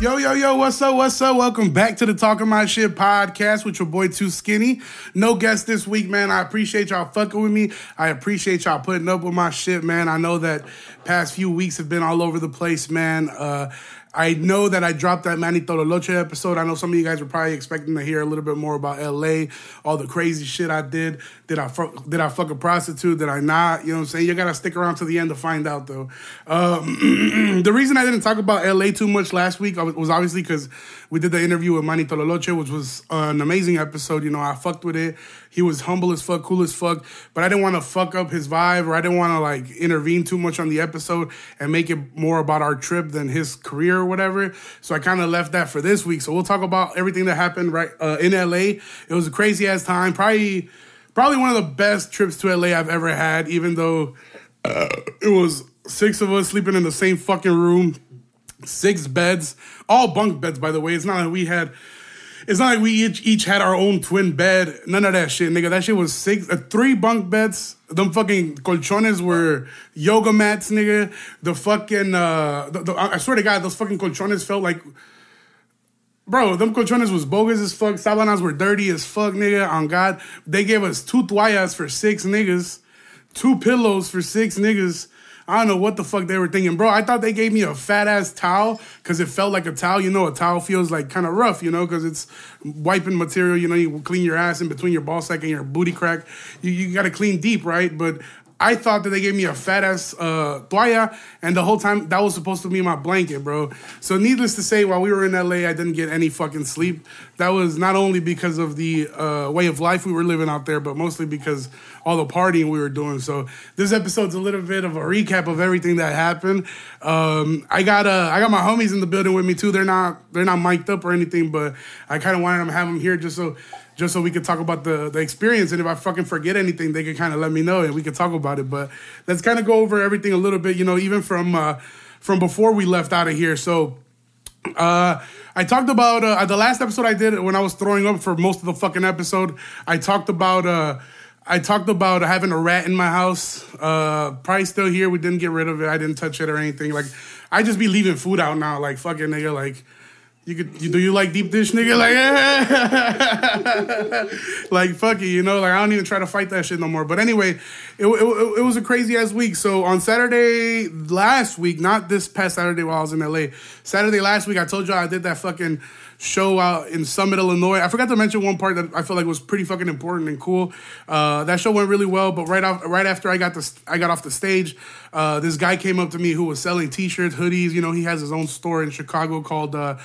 Yo, yo, yo, what's up? What's up? Welcome back to the Talking My Shit podcast with your boy Too Skinny. No guest this week, man. I appreciate y'all fucking with me. I appreciate y'all putting up with my shit, man. I know that past few weeks have been all over the place, man. Uh, I know that I dropped that Manny Tololoche episode. I know some of you guys were probably expecting to hear a little bit more about LA, all the crazy shit I did. Did I fuck, did I fuck a prostitute? Did I not? You know what I'm saying? You gotta stick around to the end to find out though. Um, the reason I didn't talk about LA too much last week was obviously because we did the interview with Manny Tololoche, which was an amazing episode. You know, I fucked with it. He was humble as fuck, cool as fuck, but I didn't want to fuck up his vibe or I didn't want to like intervene too much on the episode and make it more about our trip than his career or whatever. So I kind of left that for this week. So we'll talk about everything that happened right uh, in LA. It was a crazy ass time. Probably, probably one of the best trips to LA I've ever had. Even though uh, it was six of us sleeping in the same fucking room, six beds, all bunk beds by the way. It's not like we had it's not like we each each had our own twin bed. None of that shit, nigga. That shit was six, uh, three bunk beds. Them fucking colchones were yoga mats, nigga. The fucking, uh, the, the, I swear to God, those fucking colchones felt like, bro. Them colchones was bogus as fuck. Sabanas were dirty as fuck, nigga. On God, they gave us two toallas for six niggas, two pillows for six niggas. I don't know what the fuck they were thinking, bro. I thought they gave me a fat ass towel because it felt like a towel. You know, a towel feels like kind of rough, you know, because it's wiping material. You know, you clean your ass in between your ball sack and your booty crack. You, you got to clean deep, right? But I thought that they gave me a fat ass uh, toalla, and the whole time that was supposed to be my blanket, bro. So, needless to say, while we were in LA, I didn't get any fucking sleep. That was not only because of the uh, way of life we were living out there, but mostly because all the partying we were doing. So, this episode's a little bit of a recap of everything that happened. Um, I got uh, I got my homies in the building with me too. They're not they're not mic'd up or anything, but I kind of wanted to have them here just so just so we could talk about the the experience. And if I fucking forget anything, they can kind of let me know and we could talk about it. But let's kind of go over everything a little bit, you know, even from uh, from before we left out of here. So. Uh, I talked about uh, the last episode I did when I was throwing up for most of the fucking episode. I talked about uh, I talked about having a rat in my house. Uh, probably still here. We didn't get rid of it. I didn't touch it or anything. Like I just be leaving food out now. Like fucking nigga. Like you could, you, do you like deep dish, nigga? Like, like fuck it, you know. Like I don't even try to fight that shit no more. But anyway, it, it, it was a crazy ass week. So on Saturday last week, not this past Saturday while I was in LA, Saturday last week, I told you I did that fucking show out in Summit, Illinois. I forgot to mention one part that I feel like was pretty fucking important and cool. Uh, that show went really well, but right off, right after I got the, I got off the stage, uh, this guy came up to me who was selling T-shirts, hoodies. You know, he has his own store in Chicago called. Uh,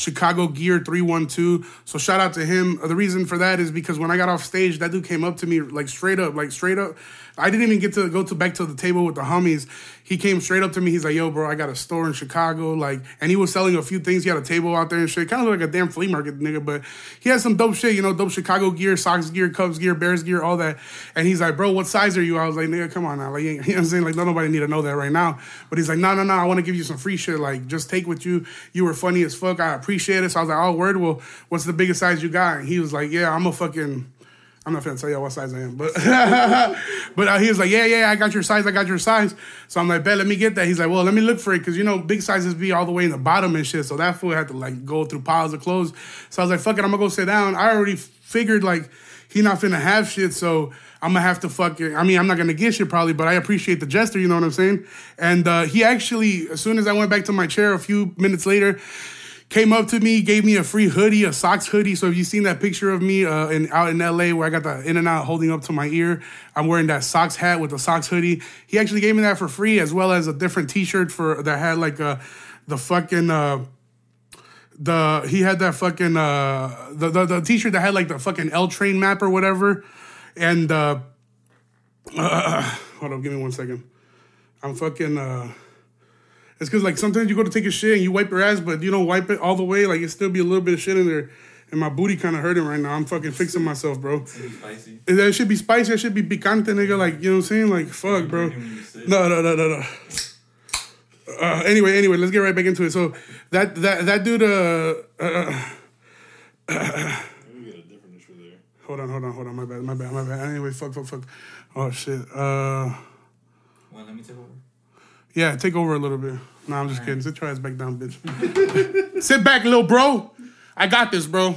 Chicago Gear 312. So shout out to him. The reason for that is because when I got off stage, that dude came up to me like straight up, like straight up. I didn't even get to go to back to the table with the homies. He came straight up to me. He's like, "Yo, bro, I got a store in Chicago." Like, and he was selling a few things. He had a table out there and shit, kind of like a damn flea market nigga. But he had some dope shit, you know, dope Chicago gear, Sox gear, Cubs gear, Bears gear, all that. And he's like, "Bro, what size are you?" I was like, "Nigga, come on now." Like, you know what I'm saying? Like, don't nobody need to know that right now. But he's like, "No, no, no. I want to give you some free shit. Like, just take what you. You were funny as fuck. I appreciate it." So I was like, "Oh, word. Well, what's the biggest size you got?" And he was like, "Yeah, I'm a fucking." I'm not gonna tell y'all what size I am, but but uh, he was like, yeah, yeah, I got your size, I got your size. So I'm like, bet, let me get that. He's like, well, let me look for it because you know big sizes be all the way in the bottom and shit. So that fool had to like go through piles of clothes. So I was like, fuck it, I'm gonna go sit down. I already figured like he not finna have shit, so I'm gonna have to fucking. I mean, I'm not gonna get shit probably, but I appreciate the gesture. You know what I'm saying? And uh, he actually, as soon as I went back to my chair, a few minutes later came up to me, gave me a free hoodie, a Sox hoodie. So if you've seen that picture of me uh, in out in LA where I got the in and out holding up to my ear, I'm wearing that Sox hat with the Sox hoodie. He actually gave me that for free, as well as a different T-shirt for that had like uh, the fucking. Uh, the he had that fucking uh the, the the t-shirt that had like the fucking L train map or whatever, and uh, uh hold on, give me one second. I'm fucking uh it's because like sometimes you go to take a shit and you wipe your ass, but you don't wipe it all the way. Like it still be a little bit of shit in there. And my booty kind of hurting right now. I'm fucking fixing myself, bro. Spicy. That should be spicy. That should be picante, nigga. Like you know what I'm saying? Like fuck, bro. No, no, no, no, no. Uh, anyway, anyway, let's get right back into it. So that that that dude. Uh, uh, uh, hold on, hold on, hold on. My bad, my bad, my bad. Anyway, fuck, fuck, fuck. Oh shit. Uh. Well, let me take over. Yeah, take over a little bit. No, I'm just kidding. Sit your ass back down, bitch. Sit back, little bro. I got this, bro.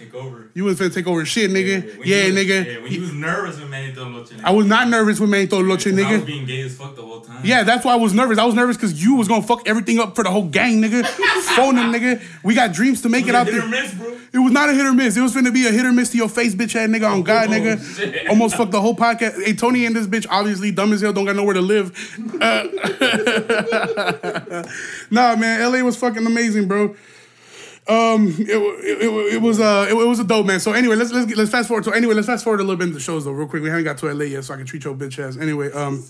I was about to take over. You was finna take over shit, nigga. When Yeah, he was, nigga. Yeah, when he was nervous with Manito Loche. I was not nervous with Manito Loche, I was nigga. being gay as fuck the whole time. Yeah, that's why I was nervous. I was nervous because you was gonna fuck everything up for the whole gang, nigga. Phone Phoning, nigga. We got dreams to make it Was out there. miss? It was not a hit or miss. It was finna be a hit or miss to your face, bitch ass nigga on God, Oh, nigga. shit. Almost fucked the whole podcast. Hey, Tony and this bitch, obviously dumb as hell, don't got nowhere to live. Uh, nah, man, LA was fucking amazing, bro. Um, it, it, it, it was uh it, it was a dope man. So anyway, let's let's get, let's fast forward. So anyway, let's fast forward a little bit in the shows though, real quick. We haven't got to LA yet, so I can treat your bitch ass. Anyway, um.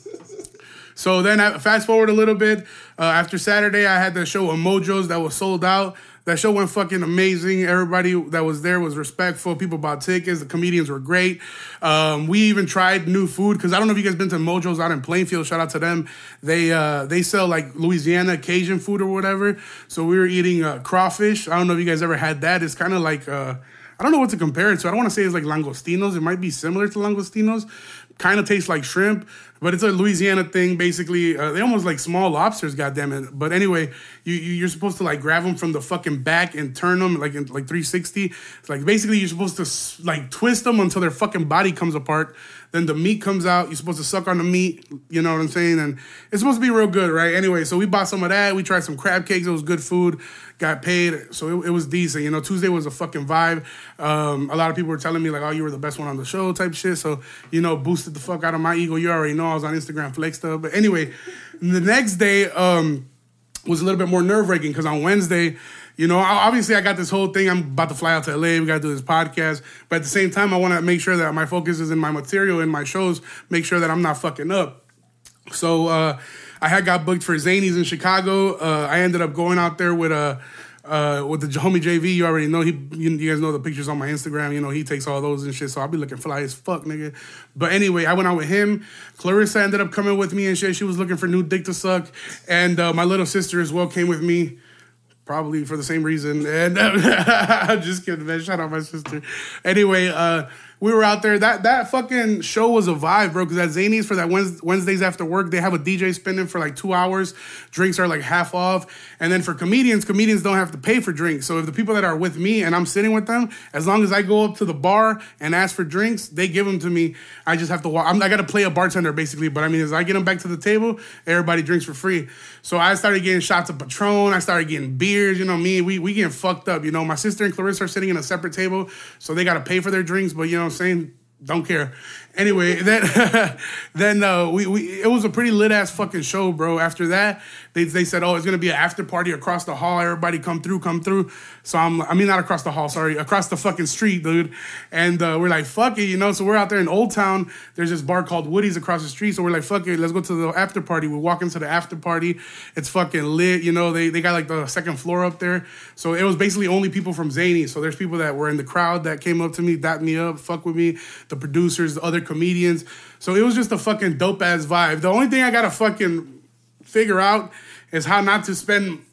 So then, I, fast forward a little bit. Uh, after Saturday, I had the show on Mojo's that was sold out. That show went fucking amazing. Everybody that was there was respectful. People bought tickets. The comedians were great. Um, we even tried new food because I don't know if you guys been to Mojo's out in Plainfield. Shout out to them. They uh, they sell like Louisiana Cajun food or whatever. So we were eating uh, crawfish. I don't know if you guys ever had that. It's kind of like uh, I don't know what to compare it to. I don't want to say it's like langostinos. It might be similar to langostinos. Kind of tastes like shrimp, but it's a Louisiana thing. Basically, uh, they almost like small lobsters. Goddamn it! But anyway, you, you you're supposed to like grab them from the fucking back and turn them like in like 360. It's like basically you're supposed to like twist them until their fucking body comes apart. Then the meat comes out. You're supposed to suck on the meat. You know what I'm saying? And it's supposed to be real good, right? Anyway, so we bought some of that. We tried some crab cakes. It was good food. Got paid, so it, it was decent. You know, Tuesday was a fucking vibe. Um, a lot of people were telling me like, "Oh, you were the best one on the show," type shit. So you know, boosted the fuck out of my ego. You already know I was on Instagram flex stuff. But anyway, the next day um, was a little bit more nerve wracking because on Wednesday. You know, obviously, I got this whole thing. I'm about to fly out to LA. We got to do this podcast. But at the same time, I want to make sure that my focus is in my material, in my shows, make sure that I'm not fucking up. So uh, I had got booked for Zanies in Chicago. Uh, I ended up going out there with a. Uh, with the homie JV, you already know he. You, you guys know the pictures on my Instagram. You know he takes all those and shit. So I'll be looking fly as fuck, nigga. But anyway, I went out with him. Clarissa ended up coming with me and shit. She was looking for new dick to suck, and uh, my little sister as well came with me probably for the same reason. And I'm just kidding, man. Shout out my sister. Anyway, uh, we were out there. That that fucking show was a vibe, bro. Because at Zanies for that Wednesdays after work, they have a DJ spinning for like two hours. Drinks are like half off. And then for comedians, comedians don't have to pay for drinks. So if the people that are with me and I'm sitting with them, as long as I go up to the bar and ask for drinks, they give them to me. I just have to walk. I'm, I got to play a bartender basically. But I mean, as I get them back to the table, everybody drinks for free. So I started getting shots of Patron. I started getting beers. You know me, we we getting fucked up. You know, my sister and Clarissa are sitting in a separate table, so they got to pay for their drinks. But you know I'm saying? Don't care. Anyway, then then uh, we, we it was a pretty lit ass fucking show, bro. After that, they, they said, oh, it's gonna be an after party across the hall. Everybody come through, come through. So I'm I mean not across the hall, sorry, across the fucking street, dude. And uh, we're like, fuck it, you know. So we're out there in Old Town. There's this bar called Woody's across the street. So we're like, fuck it, let's go to the after party. We walk into the after party. It's fucking lit, you know. They they got like the second floor up there. So it was basically only people from Zany. So there's people that were in the crowd that came up to me, dapped me up, fuck with me, the producers, the other comedians. So it was just a fucking dope ass vibe. The only thing I gotta fucking figure out is how not to spend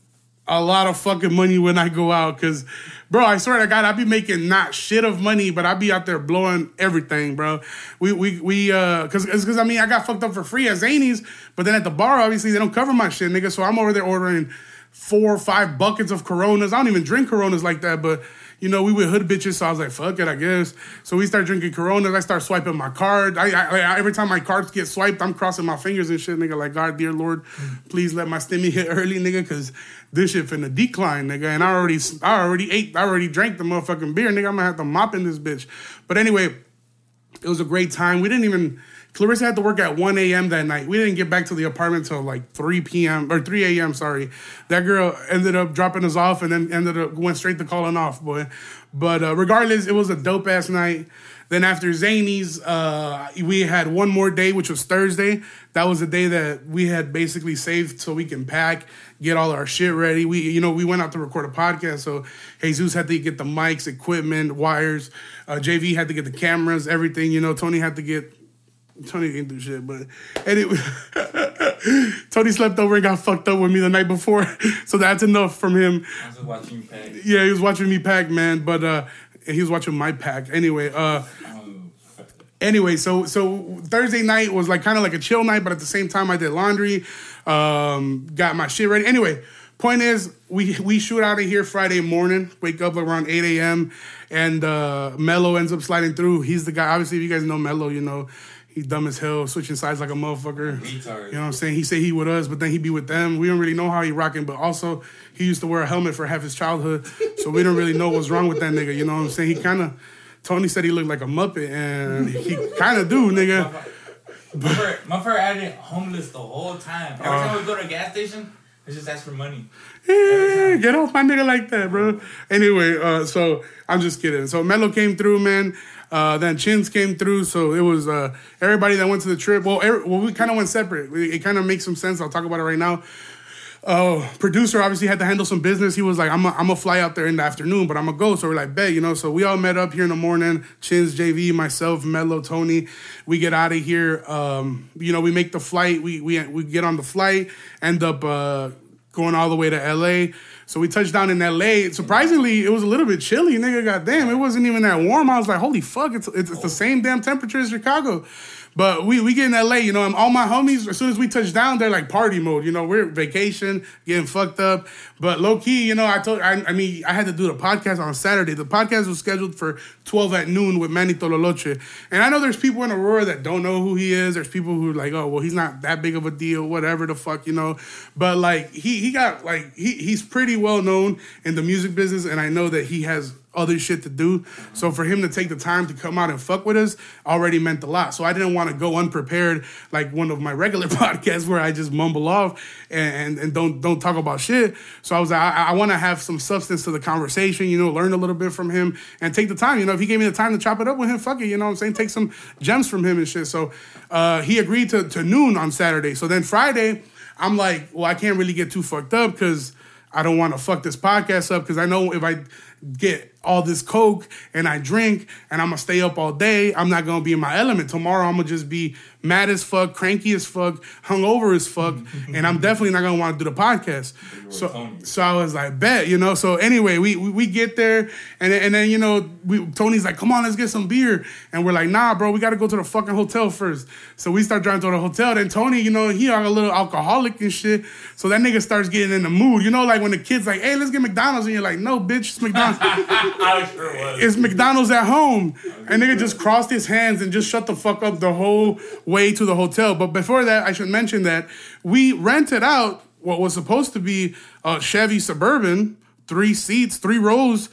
a lot of fucking money when I go out. Cause, bro, I swear to God, I be making not shit of money, but I be out there blowing everything, bro. We we we uh, cause, cause, I mean I got fucked up for free at Zanies, but then at the bar, obviously they don't cover my shit, nigga. So I'm over there ordering four or five buckets of Coronas. I don't even drink Coronas like that, but you know, we with hood bitches, so I was like, fuck it, I guess. So we start drinking Coronas. I start swiping my card. I, I, I every time my cards get swiped, I'm crossing my fingers and shit, nigga. Like, God, dear Lord, please let my stimmy hit early, nigga, because this shit finna decline, nigga. And I already, I already ate, I already drank the motherfucking beer, nigga. I'm gonna have to mop in this bitch. But anyway, it was a great time. We didn't even. Clarissa had to work at 1 a.m. that night. We didn't get back to the apartment till like 3 p.m. or 3 a.m. Sorry, that girl ended up dropping us off and then ended up went straight to calling off, boy. But uh, regardless, it was a dope ass night. Then after Zanies, uh, we had one more day, which was Thursday. That was the day that we had basically saved so we can pack, get all our shit ready. We, you know, we went out to record a podcast, so Jesus had to get the mics, equipment, wires. Uh, JV had to get the cameras, everything. You know, Tony had to get Tony didn't do shit, but anyway, Tony slept over and got fucked up with me the night before, so that's enough from him. I was watching you pack. Yeah, he was watching me pack, man, but uh, he was watching my pack. Anyway, uh, Um, anyway, so so Thursday night was like kind of like a chill night, but at the same time I did laundry, um, got my shit ready. Anyway, point is, we we shoot out of here Friday morning. Wake up around eight a.m. and uh, Mello ends up sliding through. He's the guy. Obviously, if you guys know Mello, you know he's dumb as hell, switching sides like a motherfucker. Retard. You know what I'm saying? He say he with us, but then he be with them. We don't really know how he rocking, but also he used to wear a helmet for half his childhood, so we don't really know what's wrong with that nigga. You know what I'm saying? He kind of. Tony said he looked like a muppet, and he kind of do, nigga. My fur, my it homeless the whole time. Every Uh. time we go to a gas station, I just ask for money. Yeah, get off my nigga like that, bro. Anyway, uh, so I'm just kidding. So Mello came through, man. Uh, then Chins came through, so it was uh, everybody that went to the trip. Well, well, we kind of went separate. We- It kind of makes some sense. I'll talk about it right now. Uh, producer obviously had to handle some business. He was like, "I'm gonna fly out there in the afternoon, but I'm gonna go." So we're like, "Bet," you know. So we all met up here in the morning. Chins, JV, myself, Mello, Tony. We get out of here. Um, you know, we make the flight. We we we get on the flight. End up uh, going all the way to LA. So we touched down in LA. Surprisingly, it was a little bit chilly, nigga. Goddamn, it wasn't even that warm. I was like, holy fuck, it's it's, it's the same damn temperature as Chicago. But we we get in LA, you know, and all my homies, as soon as we touch down, they're like party mode. You know, we're vacation, getting fucked up. But low key, you know, I told I, I mean, I had to do the podcast on Saturday. The podcast was scheduled for 12 at noon with Manny Tololoche. And I know there's people in Aurora that don't know who he is. There's people who are like, oh, well, he's not that big of a deal, whatever the fuck, you know. But like he he got like he he's pretty well known in the music business, and I know that he has other shit to do. So for him to take the time to come out and fuck with us already meant a lot. So I didn't want to go unprepared like one of my regular podcasts where I just mumble off and and, don't don't talk about shit. So I was like, I, I want to have some substance to the conversation, you know, learn a little bit from him and take the time. You know, if he gave me the time to chop it up with him, fuck it, you know what I'm saying? Take some gems from him and shit. So uh, he agreed to, to noon on Saturday. So then Friday, I'm like, well, I can't really get too fucked up because I don't want to fuck this podcast up because I know if I get all this coke and I drink and I'm gonna stay up all day, I'm not gonna be in my element. Tomorrow I'm gonna just be mad as fuck, cranky as fuck, hungover as fuck, and I'm definitely not gonna want to do the podcast. So, so I was like, bet, you know. So anyway, we we, we get there and then, and then you know, we, Tony's like, come on, let's get some beer, and we're like, nah, bro, we got to go to the fucking hotel first. So we start driving to the hotel. Then Tony, you know, he a little alcoholic and shit. So that nigga starts getting in the mood. You know, like when the kid's like, hey, let's get McDonald's, and you're like, no, bitch, it's McDonald's. I sure it's McDonald's at home. And nigga just crossed his hands and just shut the fuck up the whole way to the hotel. But before that, I should mention that we rented out what was supposed to be a Chevy Suburban, three seats, three rows,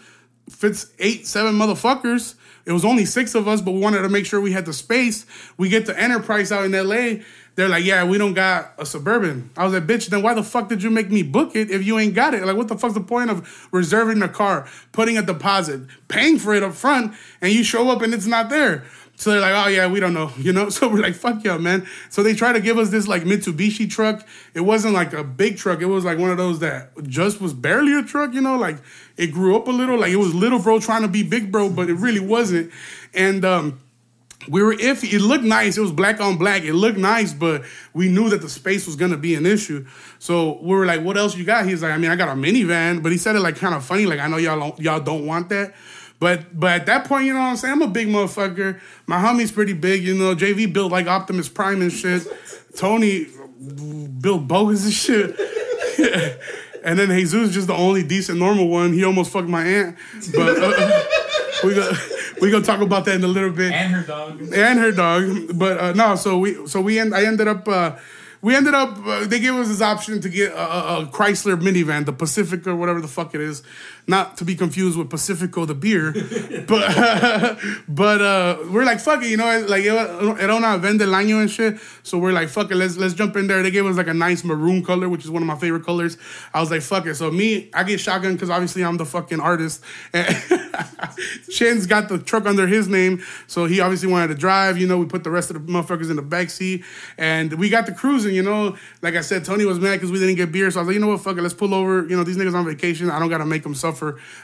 fits eight, seven motherfuckers. It was only six of us, but we wanted to make sure we had the space. We get to Enterprise out in LA. They're like, yeah, we don't got a suburban. I was like, bitch, then why the fuck did you make me book it if you ain't got it? Like, what the fuck's the point of reserving a car, putting a deposit, paying for it up front, and you show up and it's not there? So they're like, oh yeah, we don't know, you know. So we're like, fuck yeah, man. So they try to give us this like Mitsubishi truck. It wasn't like a big truck. It was like one of those that just was barely a truck, you know. Like it grew up a little. Like it was little bro trying to be big bro, but it really wasn't. And um, we were iffy. It looked nice. It was black on black. It looked nice, but we knew that the space was gonna be an issue. So we were like, "What else you got?" He's like, "I mean, I got a minivan," but he said it like kind of funny. Like, I know y'all don't, y'all don't want that, but but at that point, you know what I'm saying? I'm a big motherfucker. My homie's pretty big. You know, JV built like Optimus Prime and shit. Tony built bogus and shit. and then Jesus is just the only decent normal one. He almost fucked my aunt, but. Uh, we go, we gonna talk about that in a little bit And her dog. and her dog. But uh, no, so we so we end, I ended up uh, we ended up uh, they gave us this option to get a, a, a Chrysler minivan, the Pacifica or whatever the fuck it is, not to be confused with Pacifico the beer, but but uh, we're like fuck it, you know, like era una vende el año and shit. So we're like fuck it, let's let's jump in there. They gave us like a nice maroon color, which is one of my favorite colors. I was like fuck it. So me, I get shotgun because obviously I'm the fucking artist. And Chin's got the truck under his name, so he obviously wanted to drive. You know, we put the rest of the motherfuckers in the back seat, and we got the cruising. You know, like I said, Tony was mad because we didn't get beer, so I was like, you know what, fuck it, let's pull over. You know, these niggas on vacation. I don't gotta make them suffer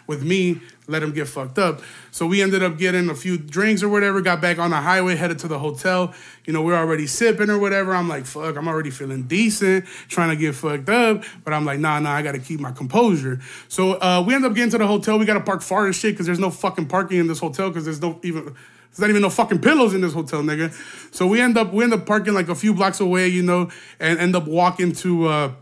with me. Let him get fucked up. So we ended up getting a few drinks or whatever. Got back on the highway, headed to the hotel. You know, we're already sipping or whatever. I'm like, fuck, I'm already feeling decent, trying to get fucked up. But I'm like, nah, nah, I gotta keep my composure. So uh, we end up getting to the hotel. We gotta park far as shit because there's no fucking parking in this hotel because there's no even there's not even no fucking pillows in this hotel, nigga. So we end up we end up parking like a few blocks away, you know, and end up walking to uh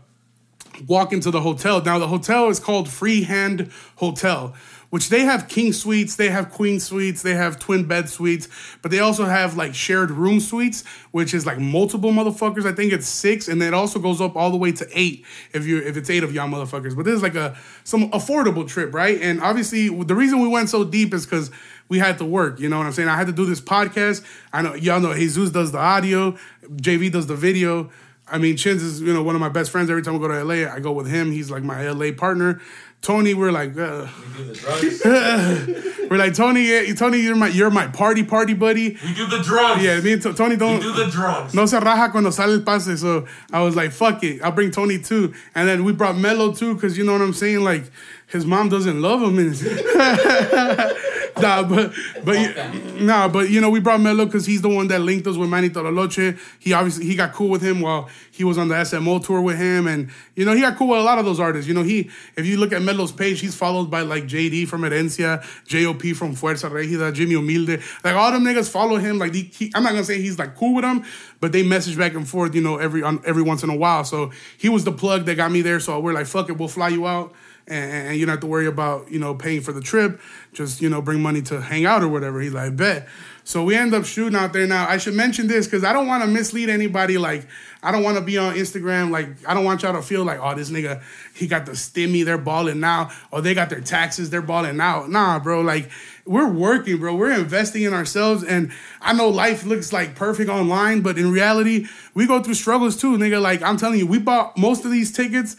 walk into the hotel. Now the hotel is called Freehand Hotel, which they have king suites, they have queen suites, they have twin bed suites, but they also have like shared room suites, which is like multiple motherfuckers. I think it's six, and it also goes up all the way to eight if you if it's eight of y'all motherfuckers. But this is like a some affordable trip, right? And obviously the reason we went so deep is because we had to work. You know what I'm saying? I had to do this podcast. I know y'all know Jesus does the audio, JV does the video. I mean, Chins is you know one of my best friends. Every time we go to LA, I go with him. He's like my LA partner. Tony, we're like, uh, We do the drugs. we're like Tony. Yeah, Tony, you're my you're my party party buddy. we do the drugs. Yeah, me and T- Tony don't. do the drugs. No se raja cuando sale el pase. So I was like, fuck it. I'll bring Tony too. And then we brought Mello too, because you know what I'm saying? Like, his mom doesn't love him. Nah, but, but, Okay. nah, but, you know, we brought Mello because he's the one that linked us with Manny Toroloche. He obviously, he got cool with him while he was on the SMO tour with him. And, you know, he got cool with a lot of those artists. You know, he, if you look at Melo's page, he's followed by like JD from Herencia, JOP from Fuerza Regida, Jimmy Humilde. Like, all them niggas follow him. Like, he, he- I'm not to say he's like cool with them, but they message back and forth, you know, every on, every once in a while. So he was the plug that got me there. So we're like, fuck it, we'll fly you out. And, you don't have to worry about, you know, paying for the trip. Just, you know, bring money to hang out or whatever. He's like, bet. So we end up shooting out there. Now, I should mention this because I don't want to mislead anybody. Like, I don't want to be on Instagram. Like, I don't want y'all to feel like, oh, this nigga, he got the stimmy, they're balling now. Or they got their taxes, they're balling now. Nah, bro. Like, we're working, bro. We're investing in ourselves. And I know life looks like perfect online, but in reality, we go through struggles too, nigga. Like, I'm telling you, we bought most of these tickets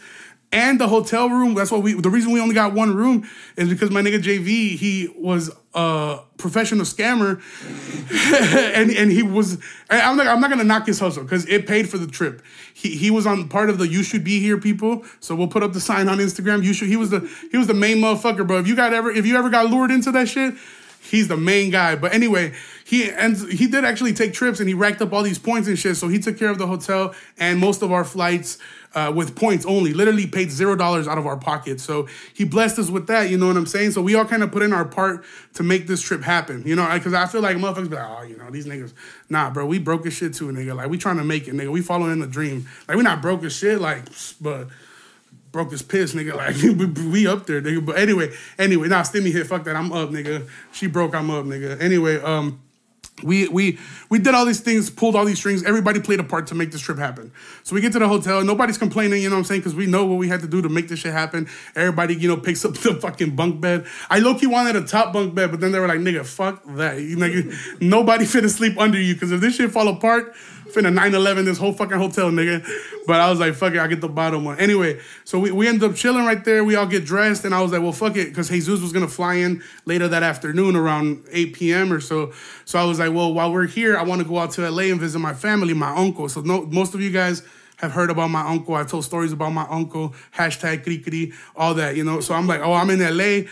and the hotel room. That's why we. The reason we only got one room is because my nigga JV he was a professional scammer, and and he was. I'm not. I'm not gonna knock his hustle because it paid for the trip. He he was on part of the you should be here people. So we'll put up the sign on Instagram. You should. He was the he was the main motherfucker, bro. If you got ever if you ever got lured into that shit. He's the main guy, but anyway, he and he did actually take trips and he racked up all these points and shit. So he took care of the hotel and most of our flights uh, with points only. Literally paid zero dollars out of our pocket. So he blessed us with that. You know what I'm saying? So we all kind of put in our part to make this trip happen. You know, because I feel like motherfuckers be like, oh, you know, these niggas. Nah, bro, we broke as shit too, nigga. Like we trying to make it, nigga. We following the dream. Like we not broke as shit, like, but broke as piss, nigga. Like we, up there, nigga. But anyway, anyway, nah, Stimmy hit. Fuck that. I'm up, nigga. She broke. I'm up, nigga. Anyway, um. We, we we did all these things, pulled all these strings. Everybody played a part to make this trip happen. So we get to the hotel. Nobody's complaining, you know what I'm saying? Because we know what we had to do to make this shit happen. Everybody, you know, picks up the fucking bunk bed. I low key wanted a top bunk bed, but then they were like, nigga, fuck that. You nigga, nobody finna sleep under you. Because if this shit fall apart, finna 9-11 this whole fucking hotel, nigga. But I was like, fuck it, I get the bottom one. Anyway, so we, we ended up chilling right there. We all get dressed, and I was like, well, fuck it, because Jesus was gonna fly in later that afternoon around 8 p.m. or so. So I was like, well, while we're here, I want to go out to LA and visit my family, my uncle. So no, most of you guys have heard about my uncle. I've told stories about my uncle, hashtag krikri, all that, you know. So I'm like, oh, I'm in LA.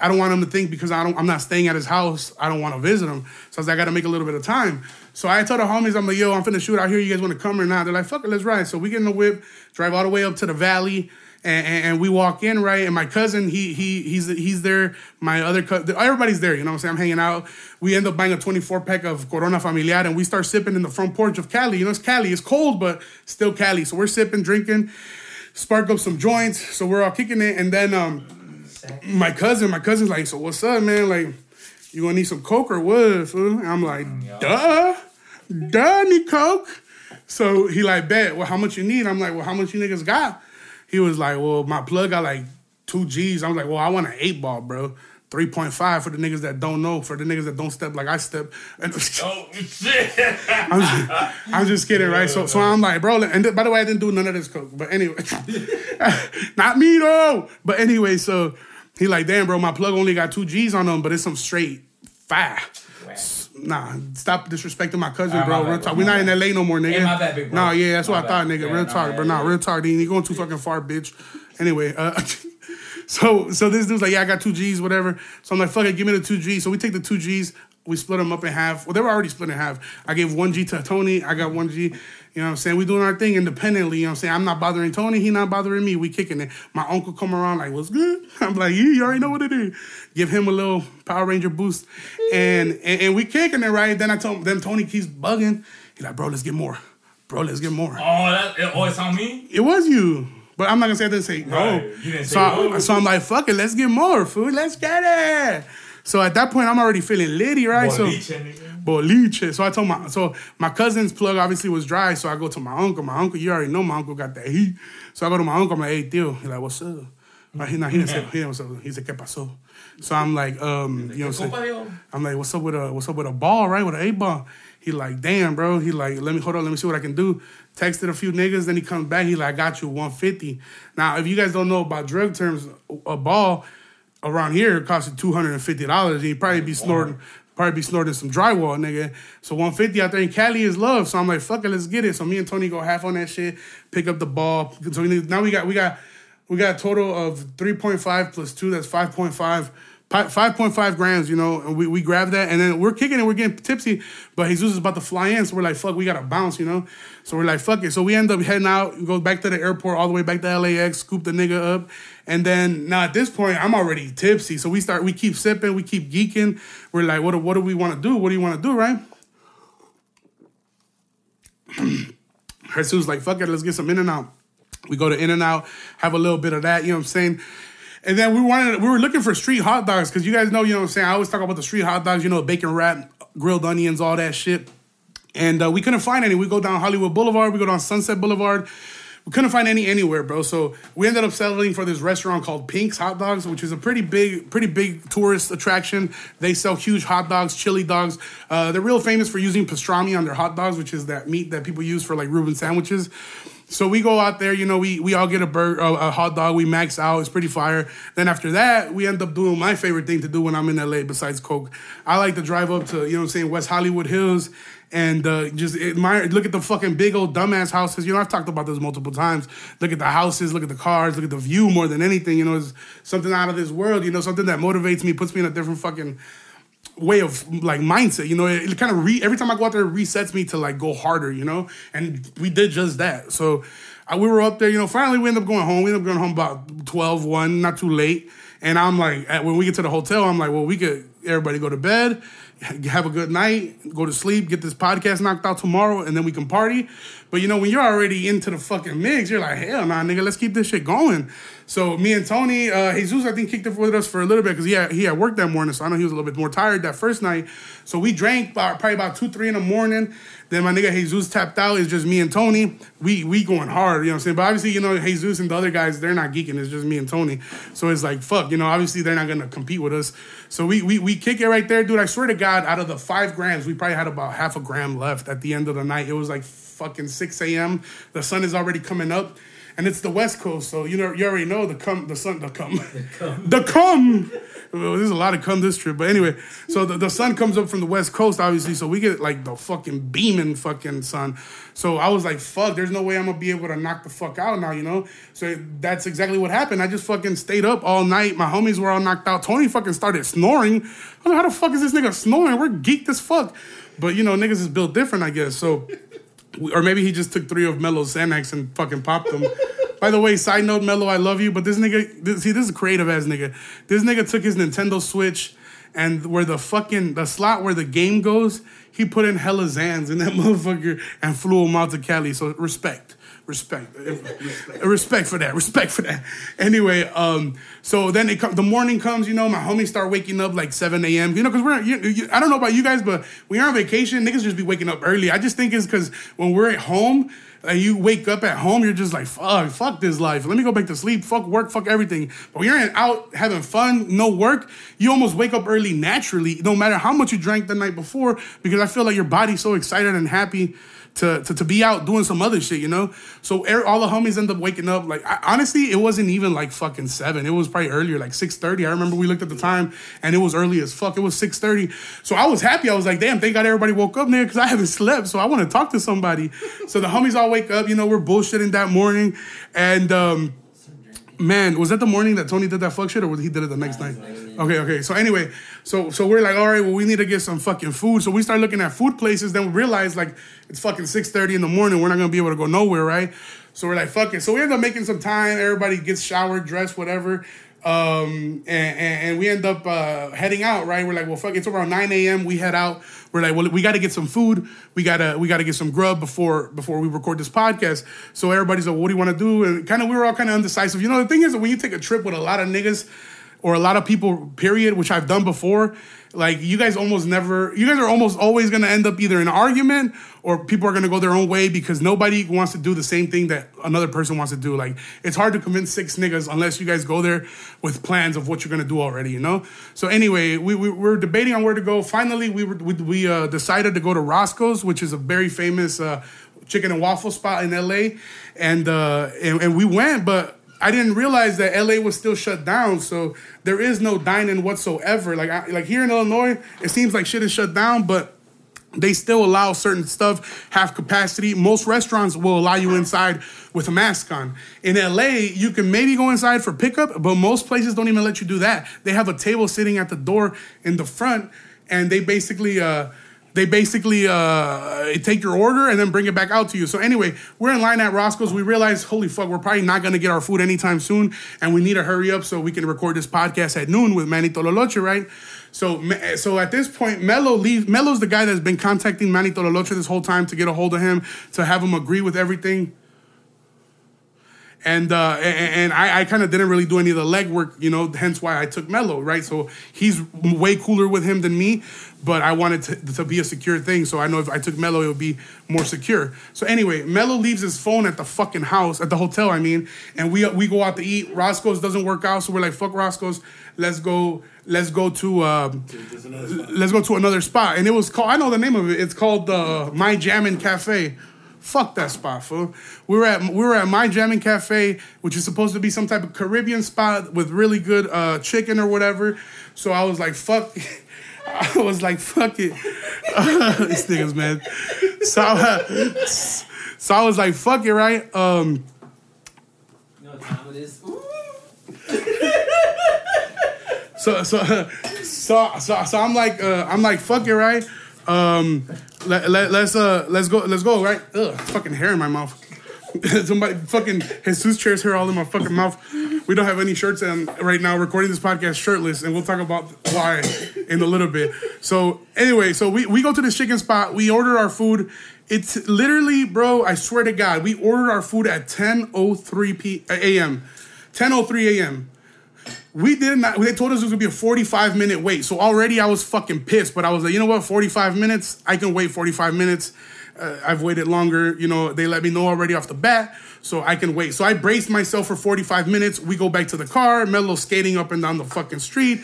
I don't want him to think because I don't, I'm not staying at his house. I don't want to visit him. So I was like, I got to make a little bit of time. So I told the homies, I'm like, yo, I'm finna shoot out here. You guys want to come or not? They're like, fuck it, let's ride. So we get in the whip, drive all the way up to the valley. And, and, and we walk in right, and my cousin he he he's he's there. My other cousin, everybody's there. You know what I'm saying? I'm hanging out. We end up buying a 24 pack of Corona Familiar, and we start sipping in the front porch of Cali. You know, it's Cali. It's cold, but still Cali. So we're sipping, drinking, spark up some joints. So we're all kicking it, and then um, my cousin, my cousin's like, so what's up, man? Like, you gonna need some coke or what? Fool? I'm like, mm, duh, duh, need coke. So he like, bet. Well, how much you need? I'm like, well, how much you niggas got? He was like, well, my plug got like two G's. I was like, well, I want an eight ball, bro. 3.5 for the niggas that don't know, for the niggas that don't step like I step. And Oh shit! I'm just, I'm just kidding, right? So, so I'm like, bro, and th- by the way, I didn't do none of this coke, but anyway, not me though. But anyway, so he like, damn, bro, my plug only got two G's on them, but it's some straight fire. Nah, stop disrespecting my cousin, Ah, bro. my bad, real bro, talk. We're not in bad. LA no more, nigga. Hey, bad, big bro. Nah, yeah, that's My what I thought, nigga. Yeah, real talk, but nah, real talk. You going too fucking far, bitch. Anyway, uh, so so this dude's like, yeah, I got two G's, whatever. So I'm like, fuck it, give me the two G's. So we take the two G's, we split them up in half. Well, they were already split in half. I gave one G to Tony, I got one G. You know what I'm saying? We doing our thing independently. You know what I'm saying? I'm not bothering Tony. He not bothering me. We kicking it. My uncle come around like, what's good? I'm like, you, you already know what it is. Give him a little Power Ranger boost. And and, and we kicking it, right? Then I told him, then Tony keeps bugging. He's like, bro, let's get more. Bro, let's get more. Oh, that, oh, it's on me. It was you. But I'm not gonna say I didn't say no. Right. You didn't so, say I, no. so I'm like, fuck it, let's get more food. Let's get it. So at that point, I'm already feeling litty, right? so Boliche, nigga. boliche. So I told my so my cousin's plug obviously was dry. So I go to my uncle. My uncle, you already know my uncle got that heat. So I go to my uncle. I'm like, hey, tío. He's like, what's up? Right, he, nah, he didn't say, he didn't what's up. He said, ¿qué pasó? So I'm like, um, you know what I'm saying? I'm like, what's up with a what's up with a ball, right? With an eight ball. He like, damn, bro. He like, let me hold on, let me see what I can do. Texted a few niggas, then he comes back. He like, I got you 150. Now, if you guys don't know about drug terms, a ball around here costs you two hundred and fifty dollars. You probably be snorting, probably be snorting some drywall, nigga. So one fifty out there in Cali is love. So I'm like, fuck it, let's get it. So me and Tony go half on that shit, pick up the ball. So now we got we got we got a total of three point five plus two. That's five point five. 5.5 grams, you know, and we, we grab that and then we're kicking and we're getting tipsy, but Jesus is about to fly in, so we're like, fuck, we gotta bounce, you know? So we're like, fuck it. So we end up heading out, go back to the airport, all the way back to LAX, scoop the nigga up. And then now at this point, I'm already tipsy. So we start, we keep sipping, we keep geeking. We're like, what, what do we wanna do? What do you wanna do, right? Jesus like, fuck it, let's get some in and out. We go to In and Out, have a little bit of that, you know what I'm saying? And then we wanted we were looking for street hot dogs because you guys know, you know what I'm saying? I always talk about the street hot dogs, you know, bacon wrap, grilled onions, all that shit. And uh, we couldn't find any. We go down Hollywood Boulevard, we go down Sunset Boulevard. We couldn't find any anywhere, bro. So we ended up settling for this restaurant called Pink's Hot Dogs, which is a pretty big, pretty big tourist attraction. They sell huge hot dogs, chili dogs. Uh, they're real famous for using pastrami on their hot dogs, which is that meat that people use for like Reuben sandwiches. So we go out there, you know, we we all get a burger, a, hot dog, we max out. It's pretty fire. Then after that, we end up doing my favorite thing to do when I'm in LA besides coke. I like to drive up to, you know, I'm saying West Hollywood Hills and uh, just admire, look at the fucking big old dumbass houses. You know, I've talked about this multiple times. Look at the houses, look at the cars, look at the view more than anything. You know, it's something out of this world. You know, something that motivates me, puts me in a different fucking way of like mindset. You know, it, it kind of re every time I go out there, it resets me to like go harder. You know, and we did just that. So I, we were up there. You know, finally we end up going home. We end up going home about 12, 1, not too late. And I'm like, at, when we get to the hotel, I'm like, well, we could everybody go to bed, have a good night, go to sleep, get this podcast knocked out tomorrow, and then we can party. But you know, when you're already into the fucking mix, you're like, hell nah, nigga, let's keep this shit going. So me and Tony, uh, Jesus, I think kicked it with us for a little bit because he had, he had work that morning, so I know he was a little bit more tired that first night. So we drank about, probably about two, three in the morning. Then my nigga Jesus tapped out. It's just me and Tony. We we going hard, you know what I'm saying? But obviously, you know, Jesus and the other guys, they're not geeking. It's just me and Tony. So it's like, fuck, you know, obviously they're not gonna compete with us. So we we we kick it right there, dude. I swear to God, out of the five grams, we probably had about half a gram left at the end of the night. It was like fucking 6 a.m. The sun is already coming up. And it's the West Coast, so you know you already know the come the sun the come the come. Well, there's a lot of come this trip, but anyway, so the, the sun comes up from the West Coast, obviously, so we get like the fucking beaming fucking sun. So I was like, fuck, there's no way I'm gonna be able to knock the fuck out now, you know? So that's exactly what happened. I just fucking stayed up all night. My homies were all knocked out. Tony fucking started snoring. I was like, how the fuck is this nigga snoring? We're geeked as fuck. But you know, niggas is built different, I guess. So or maybe he just took three of Melo's Xanax and fucking popped them. By the way, side note, Melo, I love you, but this nigga, this, see, this is creative ass nigga. This nigga took his Nintendo Switch and where the fucking the slot where the game goes, he put in hella Zans in that motherfucker and flew him out to Cali. So respect. Respect. respect, respect for that. Respect for that. Anyway, um, so then it come, the morning comes. You know, my homies start waking up like seven a.m. You know, because we're you, you, I don't know about you guys, but when you're on vacation, niggas just be waking up early. I just think it's because when we're at home, and you wake up at home, you're just like, fuck, fuck this life. Let me go back to sleep. Fuck work, fuck everything. But when you're out having fun, no work, you almost wake up early naturally, no matter how much you drank the night before, because I feel like your body's so excited and happy to, to, to be out doing some other shit, you know? So er- all the homies end up waking up. Like, I, honestly, it wasn't even like fucking seven. It was probably earlier, like 6.30. I remember we looked at the time and it was early as fuck. It was 6.30. So I was happy. I was like, damn, thank God everybody woke up there because I haven't slept. So I want to talk to somebody. so the homies all wake up. You know, we're bullshitting that morning. And, um, man, was that the morning that Tony did that fuck shit, or he did it the next night? Okay, okay. So anyway, so so we're like, all right, well, we need to get some fucking food. So we start looking at food places. Then we realize like it's fucking six thirty in the morning. We're not gonna be able to go nowhere, right? So we're like, fuck it. So we end up making some time. Everybody gets showered, dressed, whatever. Um, and, and, and we end up uh, heading out. Right, we're like, well, fuck. It's around nine a.m. We head out. We're like, well, we got to get some food. We gotta we gotta get some grub before before we record this podcast. So everybody's like, what do you want to do? And kind of we were all kind of undecisive. You know, the thing is that when you take a trip with a lot of niggas or a lot of people, period, which I've done before, like you guys almost never, you guys are almost always gonna end up either in an argument or people are gonna go their own way because nobody wants to do the same thing that another person wants to do. Like it's hard to convince six niggas unless you guys go there with plans of what you're gonna do already, you know. So anyway, we, we were debating on where to go. Finally, we were we, we uh, decided to go to Roscoe's, which is a very famous uh, chicken and waffle spot in LA, and uh, and, and we went, but I didn't realize that LA was still shut down, so there is no dining whatsoever. Like I, like here in Illinois, it seems like shit is shut down, but they still allow certain stuff half capacity. Most restaurants will allow you inside with a mask on. In LA, you can maybe go inside for pickup, but most places don't even let you do that. They have a table sitting at the door in the front, and they basically. Uh, they basically uh, take your order and then bring it back out to you. So anyway, we're in line at Roscoe's. We realize, holy fuck, we're probably not gonna get our food anytime soon, and we need to hurry up so we can record this podcast at noon with Manny Tololoche, right? So, so at this point, Mello leaves. Mello's the guy that's been contacting Manny Tololoche this whole time to get a hold of him to have him agree with everything and uh, and, I, I kind of didn't really do any of the legwork, you know. Hence why I took Mello, right? So he's way cooler with him than me, but I wanted to, to be a secure thing. So I know if I took Mello, it would be more secure. So anyway, Mello leaves his phone at the fucking house, at the hotel, I mean, and we we go out to eat. Roscoe's doesn't work out, so we're like, fuck Roscoe's. Let's go. Let's go to um, let's go to another spot. And it was called. I know the name of it. It's called uh, My Jammin' Cafe. Fuck that spot, fool. We were at we were at My Jammin' Cafe, which is supposed to be some type of Caribbean spot with really good uh, chicken or whatever. So I was like, fuck. I was like, fuck it. These niggas, man. So, uh, so I was like, fuck it, right? Um, you know what time it is? so, so, so, so, so I'm like, uh, I'm like, fuck it, right? Um, let, let, let's uh let's go let's go right. Ugh, fucking hair in my mouth. Somebody fucking Jesus chair's hair all in my fucking mouth. We don't have any shirts on right now. Recording this podcast shirtless, and we'll talk about why in a little bit. So anyway, so we we go to this chicken spot. We order our food. It's literally, bro. I swear to God, we ordered our food at 10:03 p a.m. 10:03 a.m we did not. They told us it was gonna be a 45 minute wait. So already I was fucking pissed. But I was like, you know what? 45 minutes. I can wait 45 minutes. Uh, I've waited longer. You know, they let me know already off the bat, so I can wait. So I braced myself for 45 minutes. We go back to the car. Melo skating up and down the fucking street.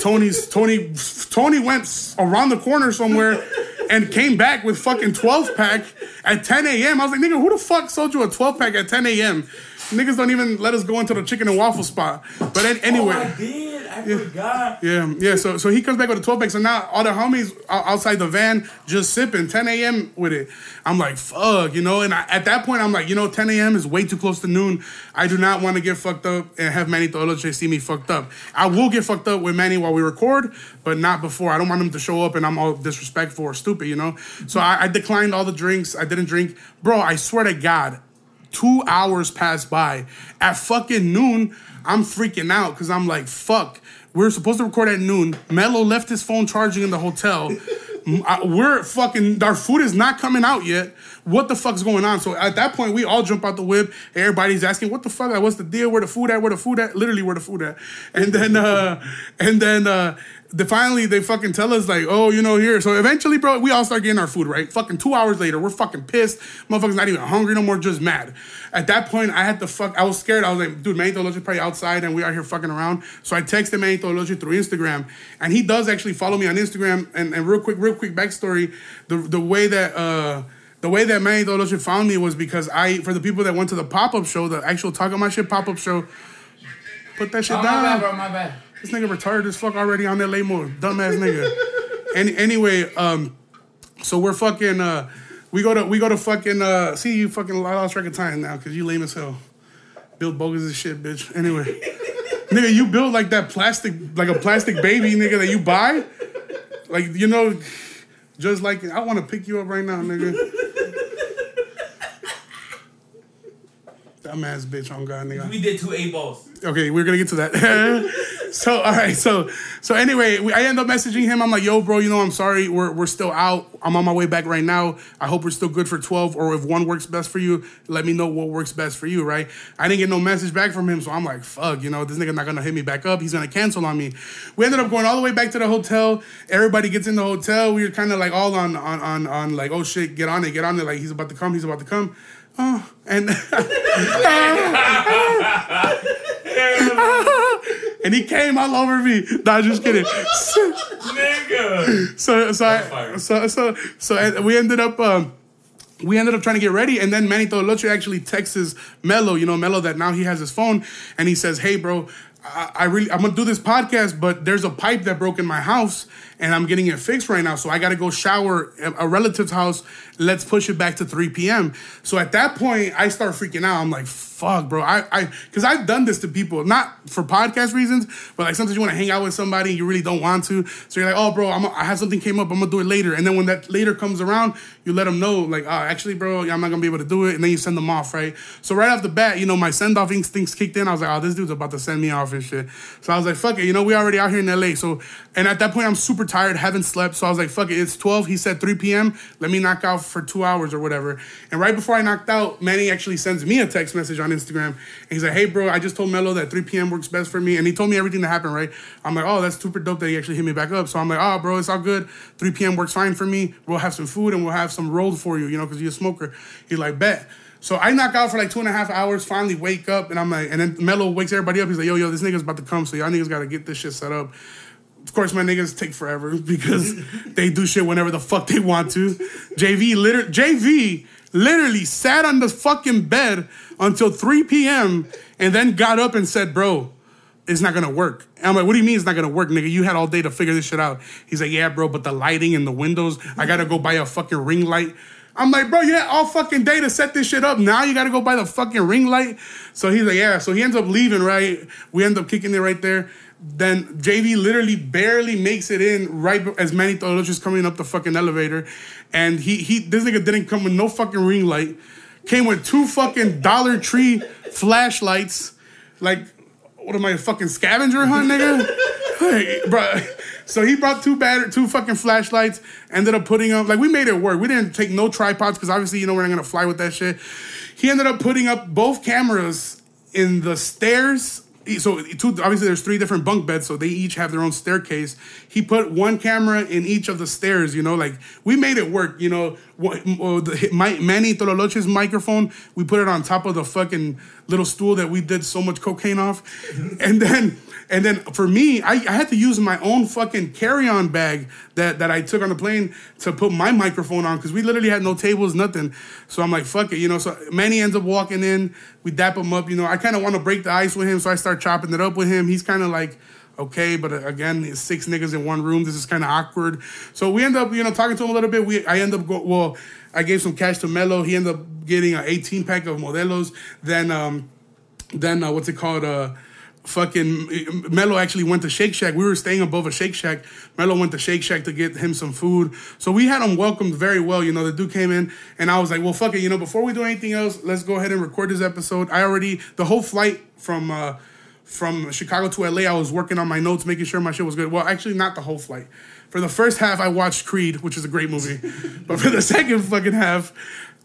Tony's Tony Tony went around the corner somewhere and came back with fucking 12 pack at 10 a.m. I was like, nigga, who the fuck sold you a 12 pack at 10 a.m.? Niggas don't even let us go into the chicken and waffle spot. But anyway. Oh, I did. I yeah. forgot. Yeah, yeah. So so he comes back with a 12 pack. So now all the homies outside the van just sipping 10 a.m. with it. I'm like, fuck, you know. And I, at that point, I'm like, you know, 10 a.m. is way too close to noon. I do not want to get fucked up and have Manny Toloche see me fucked up. I will get fucked up with Manny while we record, but not before. I don't want him to show up and I'm all disrespectful or stupid, you know. So I, I declined all the drinks. I didn't drink, bro. I swear to God, Two hours passed by. At fucking noon, I'm freaking out because I'm like, fuck. We're supposed to record at noon. Mello left his phone charging in the hotel. We're fucking, our food is not coming out yet. What the fuck's going on? So at that point, we all jump out the whip. Everybody's asking, what the fuck? What's the deal? Where the food at? Where the food at? Literally, where the food at? And then, uh, and then, uh, they finally they fucking tell us like, oh, you know, here. So eventually, bro, we all start getting our food, right? Fucking two hours later, we're fucking pissed. Motherfuckers not even hungry no more, just mad. At that point, I had to fuck. I was scared. I was like, dude, Manny Toloche probably outside, and we are here fucking around. So I texted Manny Toloche through Instagram, and he does actually follow me on Instagram. And, and real quick, real quick backstory: the the way that. uh the way that Manny Toloche found me was because I, for the people that went to the pop up show, the actual Talk My Shit pop up show, put that shit oh, down. My bad, bro, my bad. This nigga retarded as fuck already on that late mode. Dumbass nigga. Any, anyway, um, so we're fucking uh we go to we go to fucking uh see you fucking I lost track of time now because you lame as hell. Build bogus as shit, bitch. Anyway. nigga, you build like that plastic like a plastic baby, nigga, that you buy. Like, you know, just like I want to pick you up right now, nigga. Dumbass bitch on God, nigga. We did two eight balls. Okay, we're gonna get to that. so all right, so so anyway, we, I end up messaging him. I'm like, yo, bro, you know, I'm sorry, we're we're still out. I'm on my way back right now. I hope we're still good for 12, or if one works best for you, let me know what works best for you, right? I didn't get no message back from him, so I'm like, fuck, you know, this nigga not gonna hit me back up. He's gonna cancel on me. We ended up going all the way back to the hotel. Everybody gets in the hotel. We were kind of like all on on on on like, oh shit, get on it, get on it. Like he's about to come, he's about to come. Oh, and and he came all over me. Nah, just kidding. Nigga. So so I, so so so we ended up. Um, we ended up trying to get ready, and then Manny Toloche actually texts Mello, you know, Mello that now he has his phone, and he says, "Hey, bro, I, I really I'm gonna do this podcast, but there's a pipe that broke in my house, and I'm getting it fixed right now, so I got to go shower at a relative's house. Let's push it back to 3 p.m." So at that point, I start freaking out. I'm like, "Fuck, bro!" I I because I've done this to people, not for podcast reasons, but like sometimes you want to hang out with somebody, and you really don't want to, so you're like, "Oh, bro, I'm, I have something came up, I'm gonna do it later," and then when that later comes around, you let them know, like, "Oh, actually, bro, I'm not gonna be able to do it," and then you send them off, right? So right off the bat, you know, my send off instincts kicked in. I was like, "Oh, this dude's about to send me off and shit." So I was like, "Fuck it," you know, we already out here in LA, so and at that point, I'm super tired, haven't slept, so I was like, "Fuck it, it's 12." He said 3 p.m. Let me knock out for two hours or whatever. And right before I knocked out, Manny actually sends me a text message on Instagram, and he's like, "Hey, bro, I just told Mello that 3 p.m. works best for me," and he told me everything that happened. Right? I'm like, "Oh, that's super dope that he actually hit me back up." So I'm like, "Oh, bro, it's all good. 3 p.m. works fine for me. We'll have some food and we'll have some rolls for you, you know, because you're a smoker." He's like, "Bet." So I knock out for like two and a half hours, finally wake up, and I'm like, and then Mello wakes everybody up. He's like, yo, yo, this nigga's about to come, so y'all niggas gotta get this shit set up. Of course, my niggas take forever because they do shit whenever the fuck they want to. JV liter- JV literally sat on the fucking bed until 3 p.m. and then got up and said, bro, it's not gonna work. And I'm like, what do you mean it's not gonna work, nigga? You had all day to figure this shit out. He's like, yeah, bro, but the lighting and the windows, I gotta go buy a fucking ring light. I'm like, bro, you had all fucking day to set this shit up. Now you gotta go buy the fucking ring light. So he's like, yeah. So he ends up leaving, right? We end up kicking it right there. Then JV literally barely makes it in right as Manny Toloche coming up the fucking elevator. And he he this nigga didn't come with no fucking ring light. Came with two fucking Dollar Tree flashlights. Like, what am I, a fucking scavenger hunt, nigga? Like, bro. So he brought two batter, two fucking flashlights. Ended up putting up like we made it work. We didn't take no tripods because obviously you know we're not gonna fly with that shit. He ended up putting up both cameras in the stairs. So two, obviously there's three different bunk beds, so they each have their own staircase. He put one camera in each of the stairs. You know, like we made it work. You know, what, uh, the, my, Manny Tololoche's microphone, we put it on top of the fucking little stool that we did so much cocaine off, and then and then for me, I, I had to use my own fucking carry-on bag that, that I took on the plane to put my microphone on because we literally had no tables, nothing. So I'm like, fuck it, you know. So Manny ends up walking in. We dap him up, you know. I kind of want to break the ice with him, so I start chopping it up with him. He's kind of like, okay, but uh, again, six niggas in one room. This is kind of awkward. So we end up, you know, talking to him a little bit. We I end up go well. I gave some cash to Mello. He ended up getting an 18 pack of Modelos. Then um, then uh, what's it called? Uh, fucking Mello actually went to Shake Shack. We were staying above a Shake Shack. Mello went to Shake Shack to get him some food. So we had him welcomed very well. You know, the dude came in and I was like, well, fuck it. You know, before we do anything else, let's go ahead and record this episode. I already, the whole flight from, uh, from Chicago to LA, I was working on my notes, making sure my shit was good. Well, actually, not the whole flight. For the first half, I watched Creed, which is a great movie. but for the second fucking half,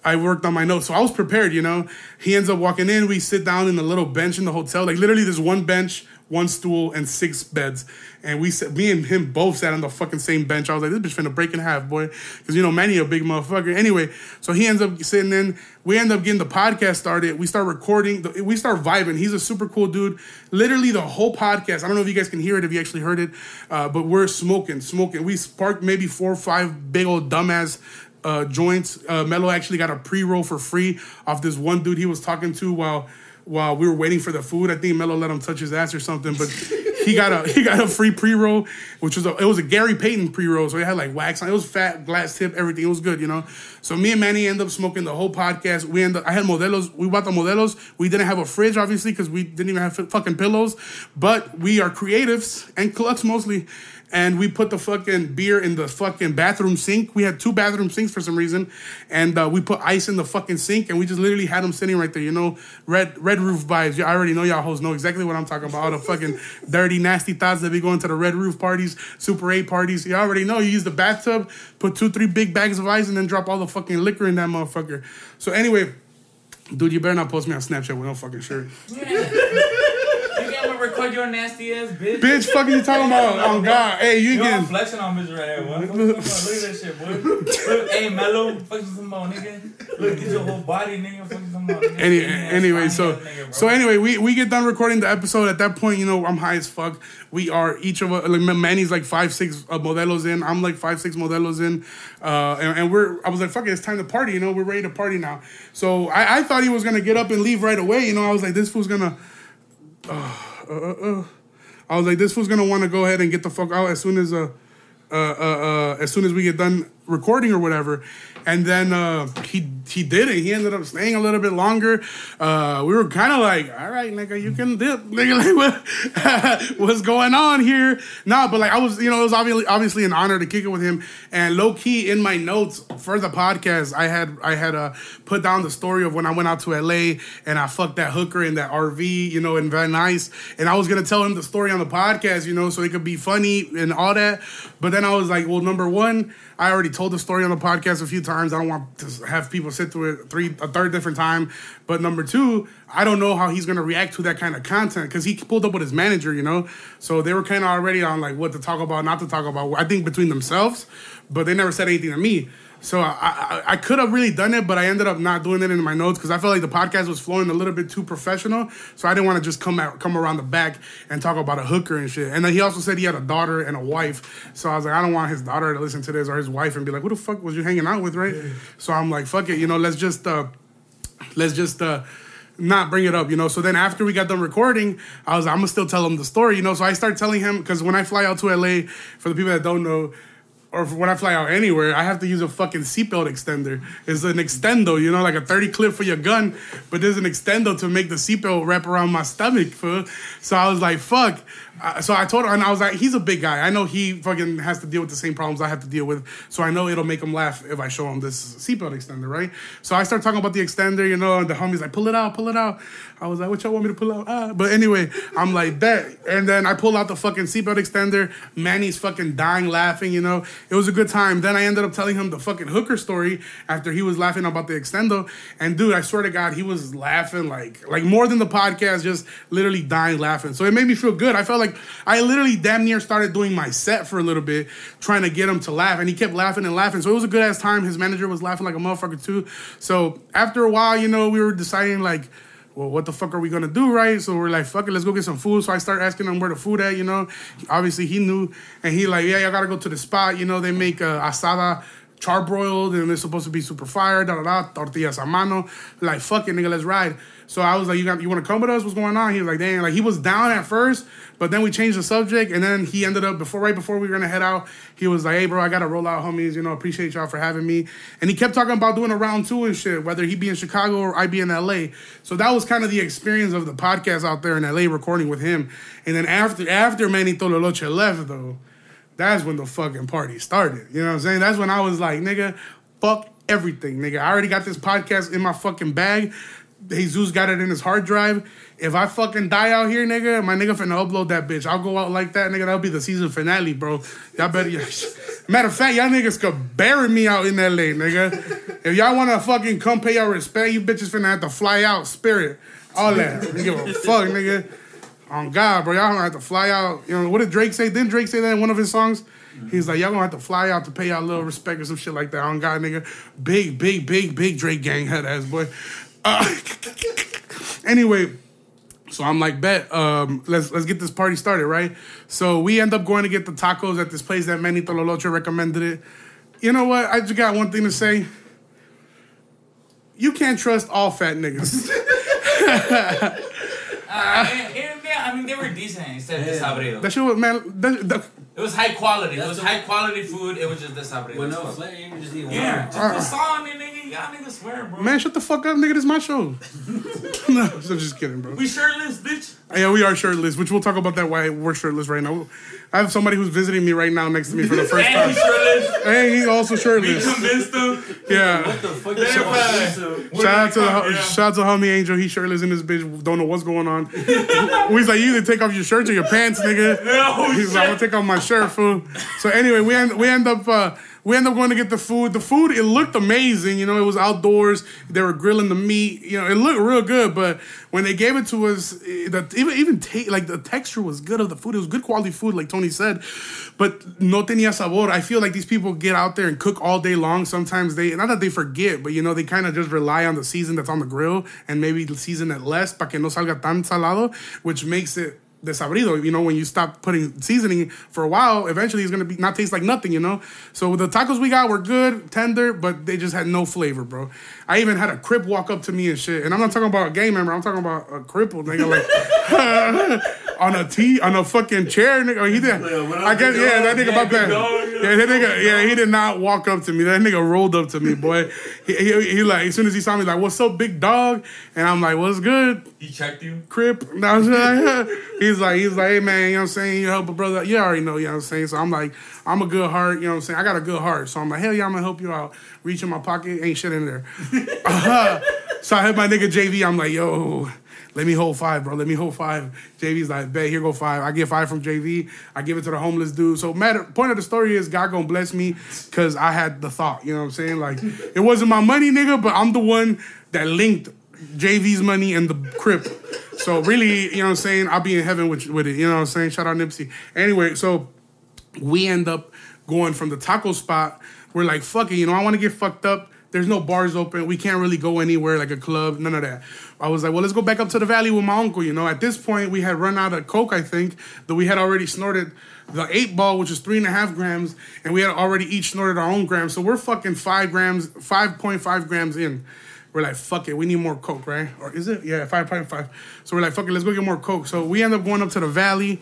I worked on my notes. So I was prepared, you know. He ends up walking in. We sit down in a little bench in the hotel. Like literally, there's one bench, one stool, and six beds. And we sat, me and him both sat on the fucking same bench. I was like, this bitch finna break in half, boy. Because, you know, Manny a big motherfucker. Anyway, so he ends up sitting in. We end up getting the podcast started. We start recording. We start vibing. He's a super cool dude. Literally, the whole podcast. I don't know if you guys can hear it, if you actually heard it, uh, but we're smoking, smoking. We sparked maybe four or five big old dumbass uh, joints. Uh, Mello actually got a pre roll for free off this one dude he was talking to while while we were waiting for the food. I think Mello let him touch his ass or something, but he got a he got a free pre roll, which was a, it was a Gary Payton pre roll, so it had like wax on. It was fat, glass tip, everything. It was good, you know. So me and Manny end up smoking the whole podcast. We end up I had modelos. We bought the modelos. We didn't have a fridge, obviously, because we didn't even have fucking pillows. But we are creatives and clucks mostly. And we put the fucking beer in the fucking bathroom sink. We had two bathroom sinks for some reason, and uh, we put ice in the fucking sink, and we just literally had them sitting right there. You know, red red roof vibes. I already know y'all hoes know exactly what I'm talking about. All the fucking dirty, nasty thoughts that be going to the red roof parties, Super Eight parties. You already know. You use the bathtub, put two, three big bags of ice, and then drop all the fucking liquor in that motherfucker. So anyway. Dude, you better not post me on Snapchat with no fucking shirt. You can't record your nasty ass bitch. Bitch, fucking you talking about? On God, hey, you You I'm getting flexing on bitch right here. What? Look at that shit, boy. Look, hey, Mello, fuck you some more, nigga. Look, get your whole body, nigga. Fuck you some more. Nigga. Any, anyway, so nigga, so anyway, we we get done recording the episode. At that point, you know, I'm high as fuck. We are each of us. Like Manny's like five six uh, modelos in. I'm like five six modelos in. Uh, and, and we're. I was like, fuck it, it's time to party. You know, we're ready to party now. So I, I thought he was gonna get up and leave right away. You know, I was like, this fool's gonna. Uh, uh, uh, uh. I was like, this fool's gonna want to go ahead and get the fuck out as soon as uh, uh, uh, uh, as soon as we get done recording or whatever. And then uh, he he did it. He ended up staying a little bit longer. Uh, we were kind of like, all right, nigga, you can dip, nigga. Like, what, what's going on here? No, but like I was, you know, it was obviously obviously an honor to kick it with him. And low key in my notes for the podcast, I had I had uh, put down the story of when I went out to LA and I fucked that hooker in that RV, you know, in Van Nuys. And I was gonna tell him the story on the podcast, you know, so it could be funny and all that. But then I was like, well, number one, I already told the story on the podcast a few times. I don't want to have people sit through it three a third different time. But number two, I don't know how he's gonna react to that kind of content because he pulled up with his manager, you know. So they were kind of already on like what to talk about, not to talk about. I think between themselves, but they never said anything to me. So I, I, I could have really done it, but I ended up not doing it in my notes because I felt like the podcast was flowing a little bit too professional. So I didn't want to just come out, come around the back and talk about a hooker and shit. And then he also said he had a daughter and a wife. So I was like, I don't want his daughter to listen to this or his wife and be like, "Who the fuck was you hanging out with?" Right? So I'm like, "Fuck it," you know. Let's just uh, let's just uh not bring it up, you know. So then after we got done recording, I was I'm gonna still tell him the story, you know. So I start telling him because when I fly out to LA, for the people that don't know, or when I fly out anywhere, I have to use a fucking seatbelt extender. It's an extendo, you know, like a 30 clip for your gun, but there's an extendo to make the seatbelt wrap around my stomach, fool. So I was like, fuck. Uh, so I told her, and I was like, he's a big guy. I know he fucking has to deal with the same problems I have to deal with. So I know it'll make him laugh if I show him this seatbelt extender, right? So I start talking about the extender, you know, and the homie's like, pull it out, pull it out. I was like, what y'all want me to pull out? Ah. But anyway, I'm like, that. And then I pull out the fucking seatbelt extender. Manny's fucking dying laughing, you know. It was a good time. Then I ended up telling him the fucking hooker story after he was laughing about the extendo. And dude, I swear to God, he was laughing like like more than the podcast, just literally dying laughing. So it made me feel good. I felt like I literally damn near started doing my set for a little bit, trying to get him to laugh. And he kept laughing and laughing. So it was a good ass time. His manager was laughing like a motherfucker too. So after a while, you know, we were deciding like, well, what the fuck are we gonna do, right? So we're like, fuck it, let's go get some food. So I start asking him where the food at, you know. Obviously he knew, and he like, yeah, y'all gotta go to the spot. You know, they make uh, asada charbroiled, and it's supposed to be super fire. Da da da, tortillas a mano. Like, fuck it, nigga, let's ride. So I was like, you got, you want to come with us? What's going on? He was like, dang, like he was down at first, but then we changed the subject, and then he ended up before, right before we were gonna head out, he was like, hey, bro, I gotta roll out, homies. You know, appreciate y'all for having me. And he kept talking about doing a round two and shit, whether he be in Chicago or I be in LA. So that was kind of the experience of the podcast out there in LA recording with him. And then after after Manny Tololoche left though, that's when the fucking party started. You know what I'm saying? That's when I was like, nigga, fuck everything, nigga. I already got this podcast in my fucking bag. Jesus got it in his hard drive. If I fucking die out here, nigga, my nigga finna upload that bitch. I'll go out like that, nigga. That'll be the season finale, bro. Y'all better. Matter of fact, y'all niggas could bury me out in LA, nigga. If y'all wanna fucking come pay your respect, you bitches finna have to fly out, spirit, all that. Give a fuck, nigga. On God, bro, y'all gonna have to fly out. You know what did Drake say? Didn't Drake say that in one of his songs? He's like, y'all gonna have to fly out to pay y'all little respect or some shit like that. On God, nigga. Big, big, big, big Drake gang head ass boy. Uh, anyway, so I'm like, bet, um, let's let's get this party started, right? So we end up going to get the tacos at this place that Manny Tololoche recommended it. You know what? I just got one thing to say. You can't trust all fat niggas. Uh, and- and, yeah, I mean, they were decent instead of desabrido. that shit was man. That, that, It was high quality. It was high quality food. It was just desabrido. With as no fuck. flavor, you just eat Yeah, worms. just put salt in it, nigga. nigga, y'all niggas swearing, bro. Man, shut the fuck up, nigga. This is my show. no, I'm just kidding, bro. We shirtless, bitch. Yeah, we are shirtless, which we'll talk about that why we're shirtless right now. I have somebody who's visiting me right now next to me for the first And we time. shirtless. Hey, he's also We shirtless. convinced him. Yeah. What the fuck? Damn is right. going Shout out to the Yeah. shout out to homie Angel. He's shirtless in this bitch. Don't know what's going on. He's like, you either take off your shirt or your pants, nigga. No, He's like, I'm gonna take off my shirt, fool. So anyway, we end we end up uh, we end up going to get the food. The food it looked amazing. You know, it was outdoors. They were grilling the meat. You know, it looked real good. But when they gave it to us, eh, the even even ta- like the texture was good of the food. It was good quality food, like Tony said. But no tenía sabor. I feel like these people get out there and cook all day long. Sometimes they not that they forget, but you know they kind of just rely on the season that's on the grill and maybe the season it less para que no salga tan salado, which makes it desabrido. You know, when you stop putting seasoning for a while, eventually it's gonna be not taste like nothing. You know. So the tacos we got were good, tender, but they just had no flavor, bro. I even had a crip walk up to me and shit, and I'm not talking about a gay member. I'm talking about a crippled nigga like. On a T, on a fucking chair, nigga. He did. Yeah, I guess, yeah, that nigga about that. Yeah, that nigga. Yeah, he did not walk up to me. That nigga rolled up to me, boy. He, he, he like as soon as he saw me, like, "What's up, big dog?" And I'm like, "What's good?" He checked you. Crip. And I was like, he's like, he's like, hey man, you know what I'm saying? You help a brother. You already know, you know what I'm saying? So I'm like, I'm a good heart, you know what I'm saying? I got a good heart. So I'm like, hell yeah, I'm gonna help you out. Reach in my pocket, ain't shit in there. uh-huh. so I hit my nigga JV, I'm like, yo, let me hold five, bro. Let me hold five. JV's like, bet, here go five. I get five from JV. I give it to the homeless dude. So matter point of the story is God gonna bless me because I had the thought, you know what I'm saying? Like, it wasn't my money, nigga, but I'm the one that linked JV's money and the crip. So really, you know what I'm saying? I'll be in heaven with, with it. You know what I'm saying? Shout out Nipsey. Anyway, so we end up going from the taco spot. We're like, fuck it, you know, I want to get fucked up. There's no bars open. We can't really go anywhere like a club, none of that. I was like, well, let's go back up to the valley with my uncle. You know, at this point, we had run out of coke, I think, that we had already snorted the eight ball, which is three and a half grams, and we had already each snorted our own grams. So we're fucking five grams, 5.5 grams in. We're like, fuck it, we need more coke, right? Or is it? Yeah, 5.5. So we're like, fuck it, let's go get more coke. So we end up going up to the valley.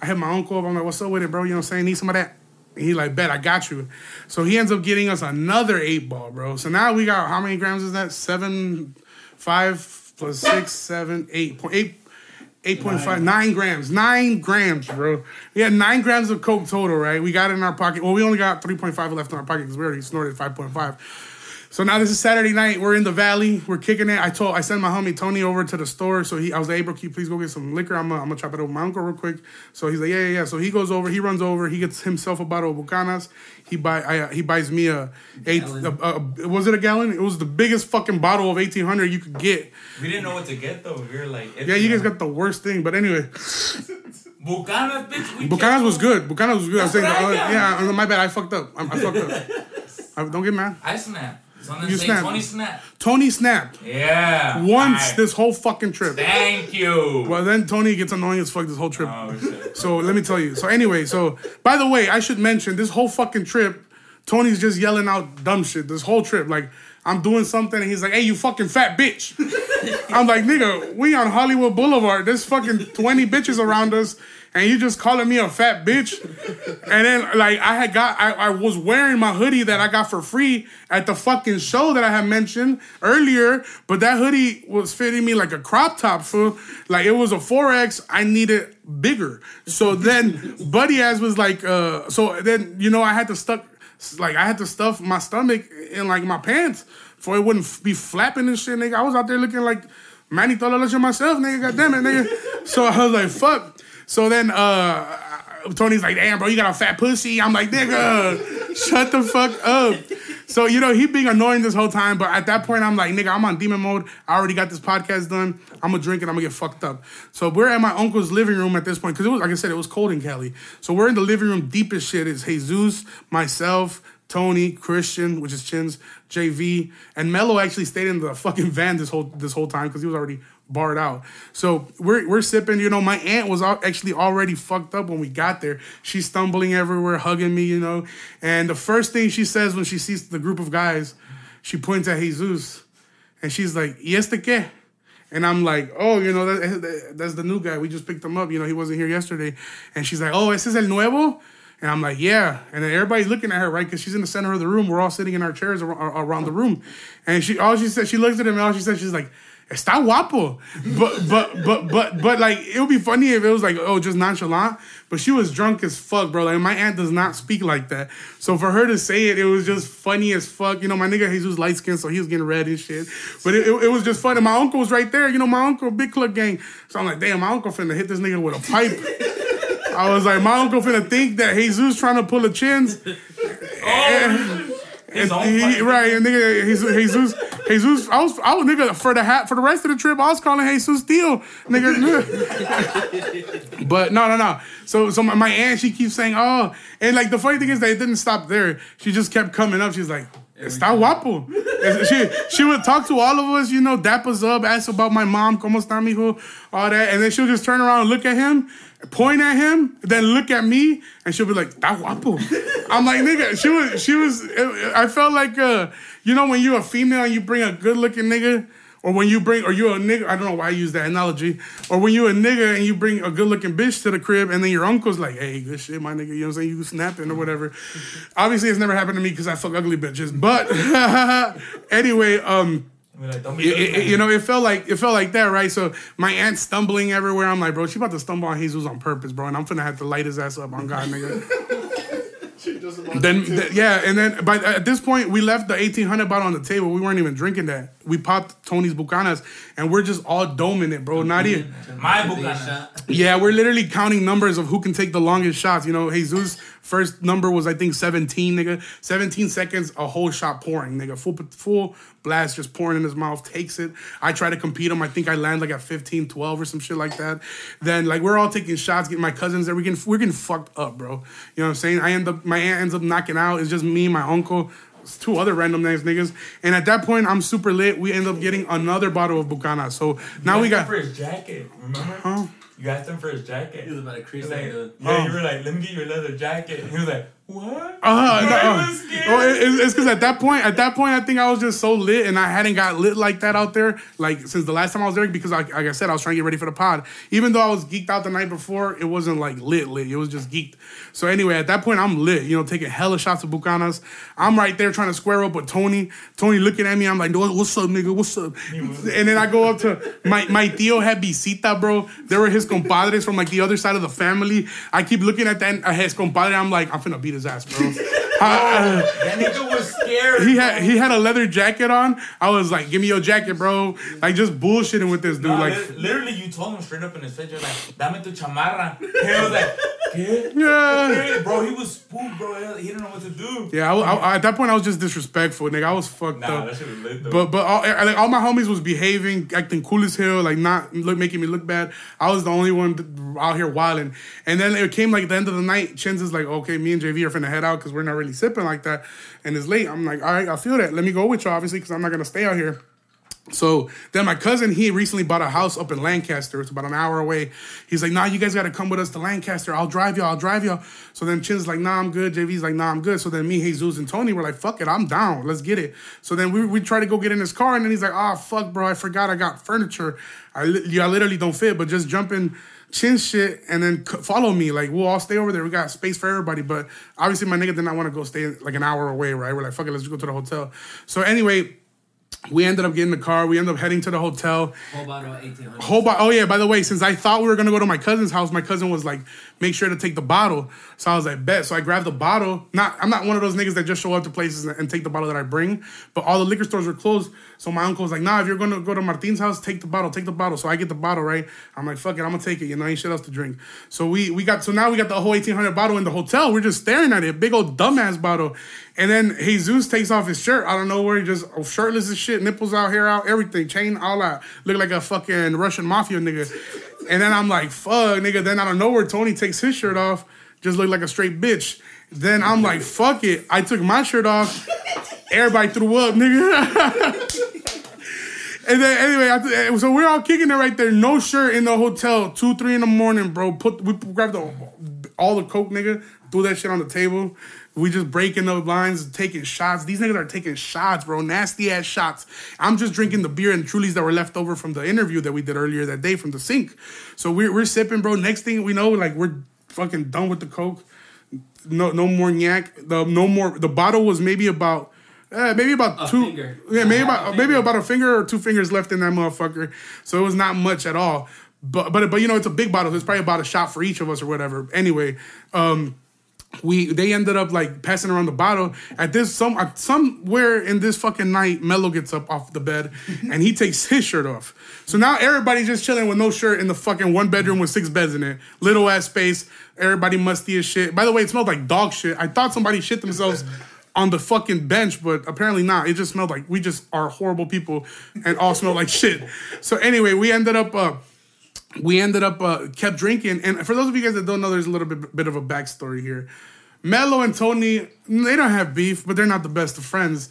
I had my uncle up. I'm like, what's up with it, bro? You know what I'm saying? Need some of that? And he like, bet, I got you. So he ends up getting us another eight ball, bro. So now we got, how many grams is that? Seven, five plus six, seven, eight, point eight. 8.5, nine grams, nine grams, bro. We had nine grams of Coke total, right? We got it in our pocket. Well, we only got 3.5 left in our pocket because we already snorted 5.5. So now this is Saturday night. We're in the valley. We're kicking it. I told I sent my homie Tony over to the store. So he I was like, hey bro, can you please go get some liquor? I'm gonna, I'm gonna chop it over with my uncle real quick. So he's like, yeah, yeah, yeah. So he goes over, he runs over, he gets himself a bottle of Bucanas. He buy I, he buys me a eight a, a- was it a gallon? It was the biggest fucking bottle of 1800 you could get. We didn't know what to get though. We were like, Yeah, you guys got the worst thing. But anyway, Bucanas, bitch. We Bucanas was good. Bucanas was good. I was saying, That's uh, what I got. yeah, my bad. I fucked up. I, I fucked up. I, don't get mad. I snap. You snap. Tony snap. Tony snapped Yeah. once Alright. this whole fucking trip. Thank you. Well, then Tony gets annoying as fuck this whole trip. Oh shit. So let me tell you. So anyway, so by the way, I should mention this whole fucking trip, Tony's just yelling out dumb shit. This whole trip, like I'm doing something, and he's like, "Hey, you fucking fat bitch." I'm like, "Nigga, we on Hollywood Boulevard. There's fucking 20 bitches around us." And you just calling me a fat bitch, and then like I had got, I, I was wearing my hoodie that I got for free at the fucking show that I had mentioned earlier, but that hoodie was fitting me like a crop top, fool. Like it was a 4X. I needed bigger. So then Buddy ass was like, uh, so then you know I had to stuck like I had to stuff my stomach in like my pants for it wouldn't be flapping and shit, nigga. I was out there looking like Manny Tololoche myself, nigga. God damn it, nigga. So I was like, fuck. So then uh Tony's like, damn, bro, you got a fat pussy. I'm like, nigga, shut the fuck up. So, you know, he being annoying this whole time, but at that point, I'm like, nigga, I'm on demon mode. I already got this podcast done. I'm gonna drink and I'm gonna get fucked up. So we're at my uncle's living room at this point, because it was, like I said, it was cold in Cali. So we're in the living room, deepest shit is Jesus, myself, Tony, Christian, which is Chins, JV, and Mello actually stayed in the fucking van this whole this whole time because he was already barred out. So we're we're sipping. You know, my aunt was actually already fucked up when we got there. She's stumbling everywhere, hugging me. You know, and the first thing she says when she sees the group of guys, she points at Jesus, and she's like, "Y este qué?" And I'm like, oh, you know, that, that- that's the new guy. We just picked him up. You know, he wasn't here yesterday. And she's like, oh, ese es el nuevo. And I'm like, yeah. And then everybody's looking at her, right? Because she's in the center of the room. We're all sitting in our chairs ar- ar- around the room. And she, all she said, she looks at him and all she said, she's like, está guapo. But, but, but, but, but, like, it would be funny if it was like, oh, just nonchalant. But she was drunk as fuck, bro. Like, my aunt does not speak like that. So for her to say it, it was just funny as fuck. You know, my nigga Jesus light skin, so he was getting red and shit. But it, it, it was just funny. My uncle was right there. You know, my uncle, big club gang. So I'm like, damn, my uncle finna hit this nigga with a pipe. I was like, my uncle finna think that Jesus trying to pull a chins. Oh, his own He- fucking- right, and nigga, Jesus, Jesus, Jesus. I was, I was nigga for the hat for the rest of the trip. I was calling Jesus Steele, nigga. but no, no, no. So, so my, my aunt, she keeps saying, oh, and like the funny thing is that it didn't stop there. She just kept coming up. She's like, está guapo. She she would talk to all of us, you know, dap us up, ask about my mom, cómo está, mijo, all that, and then she'll just turn around and look at him. Point at him, then look at me, and she'll be like, "That guapo." I'm like, "Nigga," she was, she was. I felt like, uh, you know, when you're a female and you bring a good looking nigga, or when you bring, or you're a nigga. I don't know why I use that analogy. Or when you're a nigga and you bring a good looking bitch to the crib, and then your uncle's like, "Hey, good shit, my nigga," you know what I'm saying? You snapping or whatever. Obviously, it's never happened to me because I fuck ugly bitches. But anyway, um. Be like, It- it- you know, it felt like it felt like that, right? So my aunt stumbling everywhere. I'm like, bro, she about to stumble on Jesus on purpose, bro, and I'm finna have to light his ass up on God, nigga. She just about then, th- yeah, and then by at this point, we left the 1800 bottle on the table. We weren't even drinking that. We popped Tony's Bucanas, and we're just all doming it, bro. Not even. My Bucana. Yeah, we're literally counting numbers of who can take the longest shots. You know, Jesus' first number was I think 17, nigga. 17 seconds, a whole shot pouring, nigga. Full full blast just pouring in his mouth, takes it. I try to compete him. I think I land like at 15, 12 or some shit like that. Then like we're all taking shots, getting my cousins there. We're getting we're getting fucked up, bro. You know what I'm saying? I end up my aunt ends up knocking out. It's just me, my uncle. It's Two other random names, niggas, and at that point I'm super lit. We end up getting another bottle of Bucana. So now You we asked got him for his jacket. Remember? You asked him for his jacket. He was about to crease that like, dude. yeah, you oh. were like, let me get your leather jacket. And he was like, what? Uh, uh, was scared. oh, it- it's because at that point, at that point, I think I was just so lit, and I hadn't got lit like that out there, like since the last time I was there. Because, like, like I said, I was trying to get ready for the pod. Even though I was geeked out the night before, it wasn't like lit, lit. It was just geeked. So anyway, at that point, I'm lit. You know, taking hella shots of Bucanas. I'm right there trying to square up with Tony. Tony looking at me. I'm like, what's up, nigga? What's up? And then I go up to my my tío had visita, bro. They were his compadres from like the other side of the family. I keep looking at that his compadre. I'm like, I'm finna beat his ass, bro. That nigga was scared. he had he had a leather jacket on. I was like, "Give me your jacket, bro!" Like just bullshitting with this dude. No, like, li- literally, you told him straight up in his face, you're like, dame tu chamarra. And he was like, yeah, Bro, he was spooked, bro. He didn't know what to do. yeah. I, I- at that point, I was just disrespectful, nigga. I was fucked Nah, up. that shit was lit, though. But but all, like all my homies was behaving, acting cool as hell, like not look making me look bad. I was the only one out here wilding. And then it came like the end of the night. Chins is like, okay, me and JV finna head out because we're not really sipping like that, and it's late. I'm like, all right, I feel that. Let me go with you, obviously, because I'm not gonna stay out here. So then my cousin, he recently bought a house up in Lancaster. It's about an hour away. He's like, nah, you guys gotta come with us to Lancaster. I'll drive y'all, I'll drive y'all. So then Chin's like, nah, I'm good. JV's like, nah, I'm good. So then me, Jesus, and Tony were like, fuck it, I'm down. Let's get it. So then we, we try to go get in his car, and then he's like, oh, fuck, bro, I forgot I got furniture. I, li- I literally don't fit, but just jump in Chin shit and then c- follow me. Like, we'll all stay over there. We got space for everybody. But obviously, my nigga did not want to go stay like an hour away, right? We're like, fuck it, let's just go to the hotel. So anyway, we ended up getting the car. We ended up heading to the hotel. Whole bottle of 1800. Whole bo- oh yeah, by the way, since I thought we were gonna go to my cousin's house, my cousin was like, make sure to take the bottle. So I was like, bet. So I grabbed the bottle. Not I'm not one of those niggas that just show up to places and, take the bottle that I bring. But all the liquor stores were closed. So my uncle was like, nah, if you're gonna go to Martin's house, take the bottle, take the bottle. So I get the bottle, right? I'm like, fuck it, I'm gonna take it. You know, ain't shit else to drink. So we we got so now we got the whole 1800 bottle in the hotel. We're just staring at it, big old dumbass bottle. And then Jesus takes off his shirt. I don't know where he just oh, shirtless as shit, nipples out, hair out, everything, chain all out. Look like a fucking Russian mafia nigga. And then I'm like, fuck, nigga. Then out of nowhere, Tony takes his shirt off, just look like a straight bitch. Then I'm like, fuck it. I took my shirt off. Everybody threw up, nigga. And then anyway, so we're all kicking it right there. No shirt in the hotel. Two, three in the morning, bro. Put we grabbed the, all the coke, nigga. Threw that shit on the table. We just breaking the lines, taking shots. These niggas are taking shots, bro. Nasty ass shots. I'm just drinking the beer and Trulies that were left over from the interview that we did earlier that day from the sink. So we're we're sipping, bro. Next thing we know, like we're fucking done with the coke. no no more yak. The no more. The bottle was maybe about. Uh, maybe about A two, finger. yeah, maybe about maybe about a finger or two fingers left in that motherfucker. So it was not much at all. But but but you know it's a big bottle. So it's probably about a shot for each of us or whatever. Anyway, um, we they ended up like passing around the bottle. At this some somewhere in this fucking night mello gets up off the bed and he takes his shirt off. So now everybody's just chilling with no shirt in the fucking one bedroom with six beds in it. Little ass space. Everybody musty as shit. By the way it smelled like dog shit. I thought somebody shit themselves on the fucking bench but apparently not. It just smelled like we just are horrible people and all smell like shit. So anyway we ended up uh we ended up uh, kept drinking. And for those of you guys that don't know, there's a little bit, bit of a backstory here. Mello and Tony, they don't have beef, but they're not the best of friends.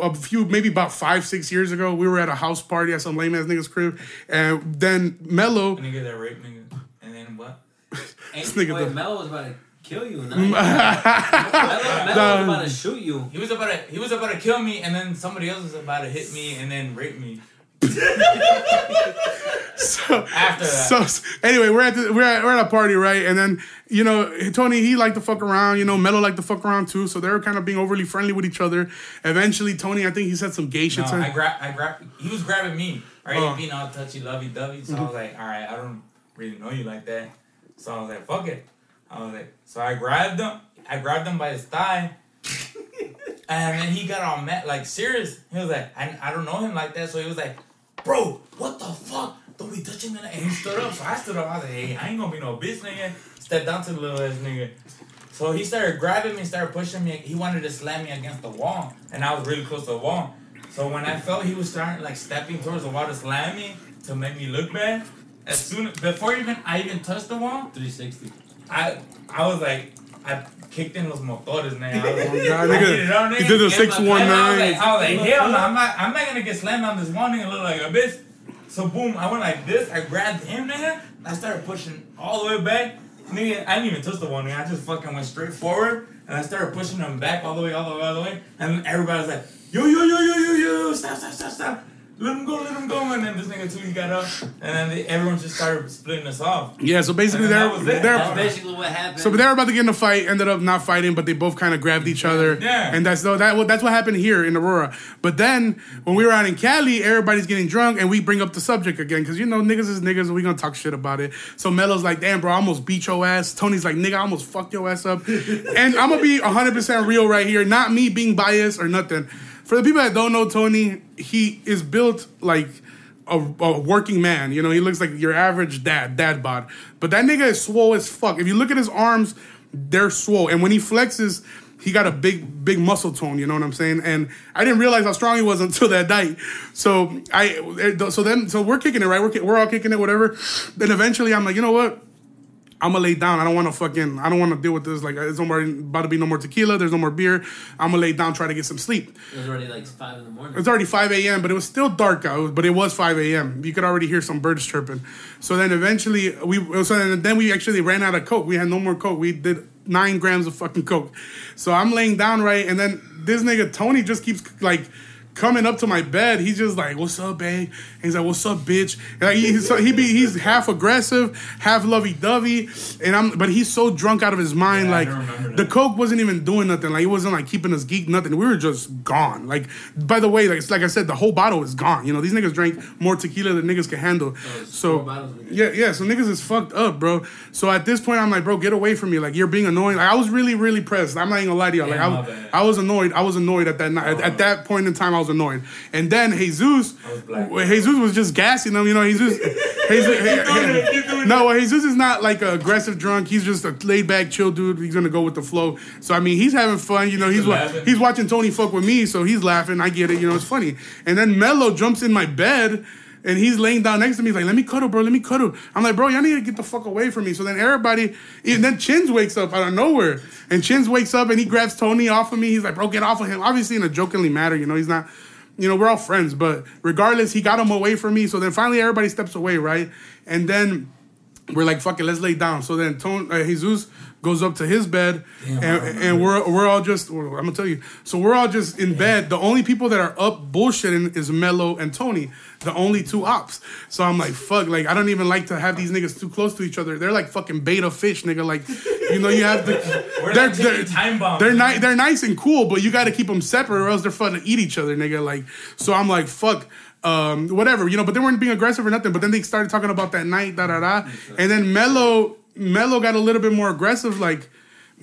A few, maybe about five, six years ago, we were at a house party at some lame ass nigga's crib, and then Mello, Nigga that rape nigga. And then what? Ain't, nigga wait, the- Melo was about to kill you. Not Melo, Melo was about to shoot you. He was about to he was about to kill me and then somebody else was about to hit me and then rape me. so, After that. so anyway, we're at the, we're at, we're at a party, right? And then you know Tony he liked to fuck around, you know Mello liked to fuck around too, so they were kind of being overly friendly with each other. Eventually, Tony I think he said some gay shit No, to him. I grab, I grab. He was grabbing me, right? Oh. Being all touchy, lovey dovey. So I mm-hmm. was like, all right, I don't really know you like that. So I was like, fuck it. I was like, so I grabbed him. I grabbed him by his thigh, and then he got all mad, like serious. He was like, I, I don't know him like that. So he was like, bro, what the fuck? Don't be touching me. like-" And he stood up. So I stood up. I was like, hey, I ain't gonna be no bitch, nigga. Stepped down to the little ass nigga. So he started grabbing me, started pushing me. He wanted to slam me against the wall, and I was really close to the wall. So when I felt he was starting like stepping towards the wall to slam me to make me look bad, as soon before even I even touched the wall, 360. I I was like I kicked in los motores, man. I was, God, I nigga, hit it he did the And my- six one And I was like, I like, hell no, I'm not, I'm not gonna get slammed on this wall, nigga, look like a bitch. So boom, I went like this, I grabbed him, nigga, and I started pushing all the way back. Nigga, I didn't even touch the wall, nigga, I just fucking went straight forward, and I started pushing him back all the way, all the way, all the way, and everybody was like, yo, yo, yo, yo, yo, yo, stop, stop, stop, stop. Let him go, let him go, and then this nigga too, he got up, and then they, everyone just started splitting us off. Yeah, so basically And they're that was it. they're That's basically what happened. so they were about to get in a fight, ended up not fighting, but they both kind of grabbed each other. Yeah. And that's though that that's what happened here in Aurora. But then when we were out in Cali, everybody's getting drunk, and we bring up the subject again because you know niggas is niggas, and we gonna talk shit about it. So Melo's like, "Damn, bro, I almost beat your ass." Tony's like, "Nigga, I almost fucked your ass up." and I'm gonna be 100 percent real right here, not me being biased or nothing. For the people that don't know Tony, he is built like a, a working man. You know, he looks like your average dad, dad bod. But that nigga is swole as fuck. If you look at his arms, they're swole. And when he flexes, he got a big, big muscle tone. You know what I'm saying? And I didn't realize how strong he was until that night. So I, eh, so then, so we're kicking it, right? We're we're all kicking it, whatever. Then eventually, I'm like, you know what? I'm gonna lay down. I don't want to fucking. I don't want to deal with this. Like, it's no more about to be no more tequila. There's no more beer. I'm gonna lay down, try to get some sleep. it was already like 5 in the morning. It was already 5 a.m., but it was still dark out. But it was 5 a.m. You could already hear some birds chirping. So then eventually we so then, then we actually ran out of coke. We had no more coke. We did nine grams of fucking coke. So I'm laying down right, and then this nigga Tony just keeps like coming up to my bed. He's just like, "What's up, babe?" And he's like, "What's up, bitch?" And like, he, so he be he's half aggressive, half lovey dovey, and I'm but he's so drunk out of his mind. Yeah, like the coke wasn't even doing nothing. Like it wasn't like keeping us geek nothing. We were just gone. Like by the way, like like I said, the whole bottle is gone. You know these niggas drank more tequila than niggas can handle. Oh, it's so four bottles of yeah, yeah. So niggas is fucked up, bro. So at this point, I'm like, bro, get away from me. Like you're being annoying. Like I was really really pressed. I'm not even gonna lie to y'all. Like Yeah, I, was- I was annoyed. I was annoyed at that night. At, at uh, that point in time, I was annoyed. And then Jesus, was Jesus was just gassing them. You know, Jesus. Jesus no, well, Jesus is not like an aggressive drunk. He's just a laid back, chill dude. He's gonna go with the flow. So I mean, he's having fun. You know, he's wa- he's watching Tony fuck with me, so he's laughing. I get it. You know, it's funny. And then Mello jumps in my bed. And he's laying down next to me. He's like, "Let me cuddle, bro. Let me cuddle." I'm like, "Bro, y'all need to get the fuck away from me." So then everybody, and then Chins wakes up out of nowhere, and Chins wakes up and he grabs Tony off of me. He's like, "Bro, get off of him." Obviously, in a jokingly manner, you know, he's not, you know, we're all friends, but regardless, he got him away from me. So then finally, everybody steps away, right? And then we're like, fuck it, let's lay down. So then Tony, uh, Jesus goes up to his bed, Damn, and, and we're we're all just. I'm gonna tell you. So we're all just in bed. The only people that are up bullshitting is Mello and Tony, the only two ops. So I'm like, fuck, like I don't even like to have these niggas too close to each other. They're like fucking beta fish, nigga. Like, you know, you have to. They're they're, time bombs. they're nice. They're nice and cool, but you got to keep them separate, or else they're fun to eat each other, nigga. Like, so I'm like, fuck. Um, whatever, you know, but they weren't being aggressive or nothing. But then they started talking about that night, da da da. And then Mello, Mello got a little bit more aggressive, like,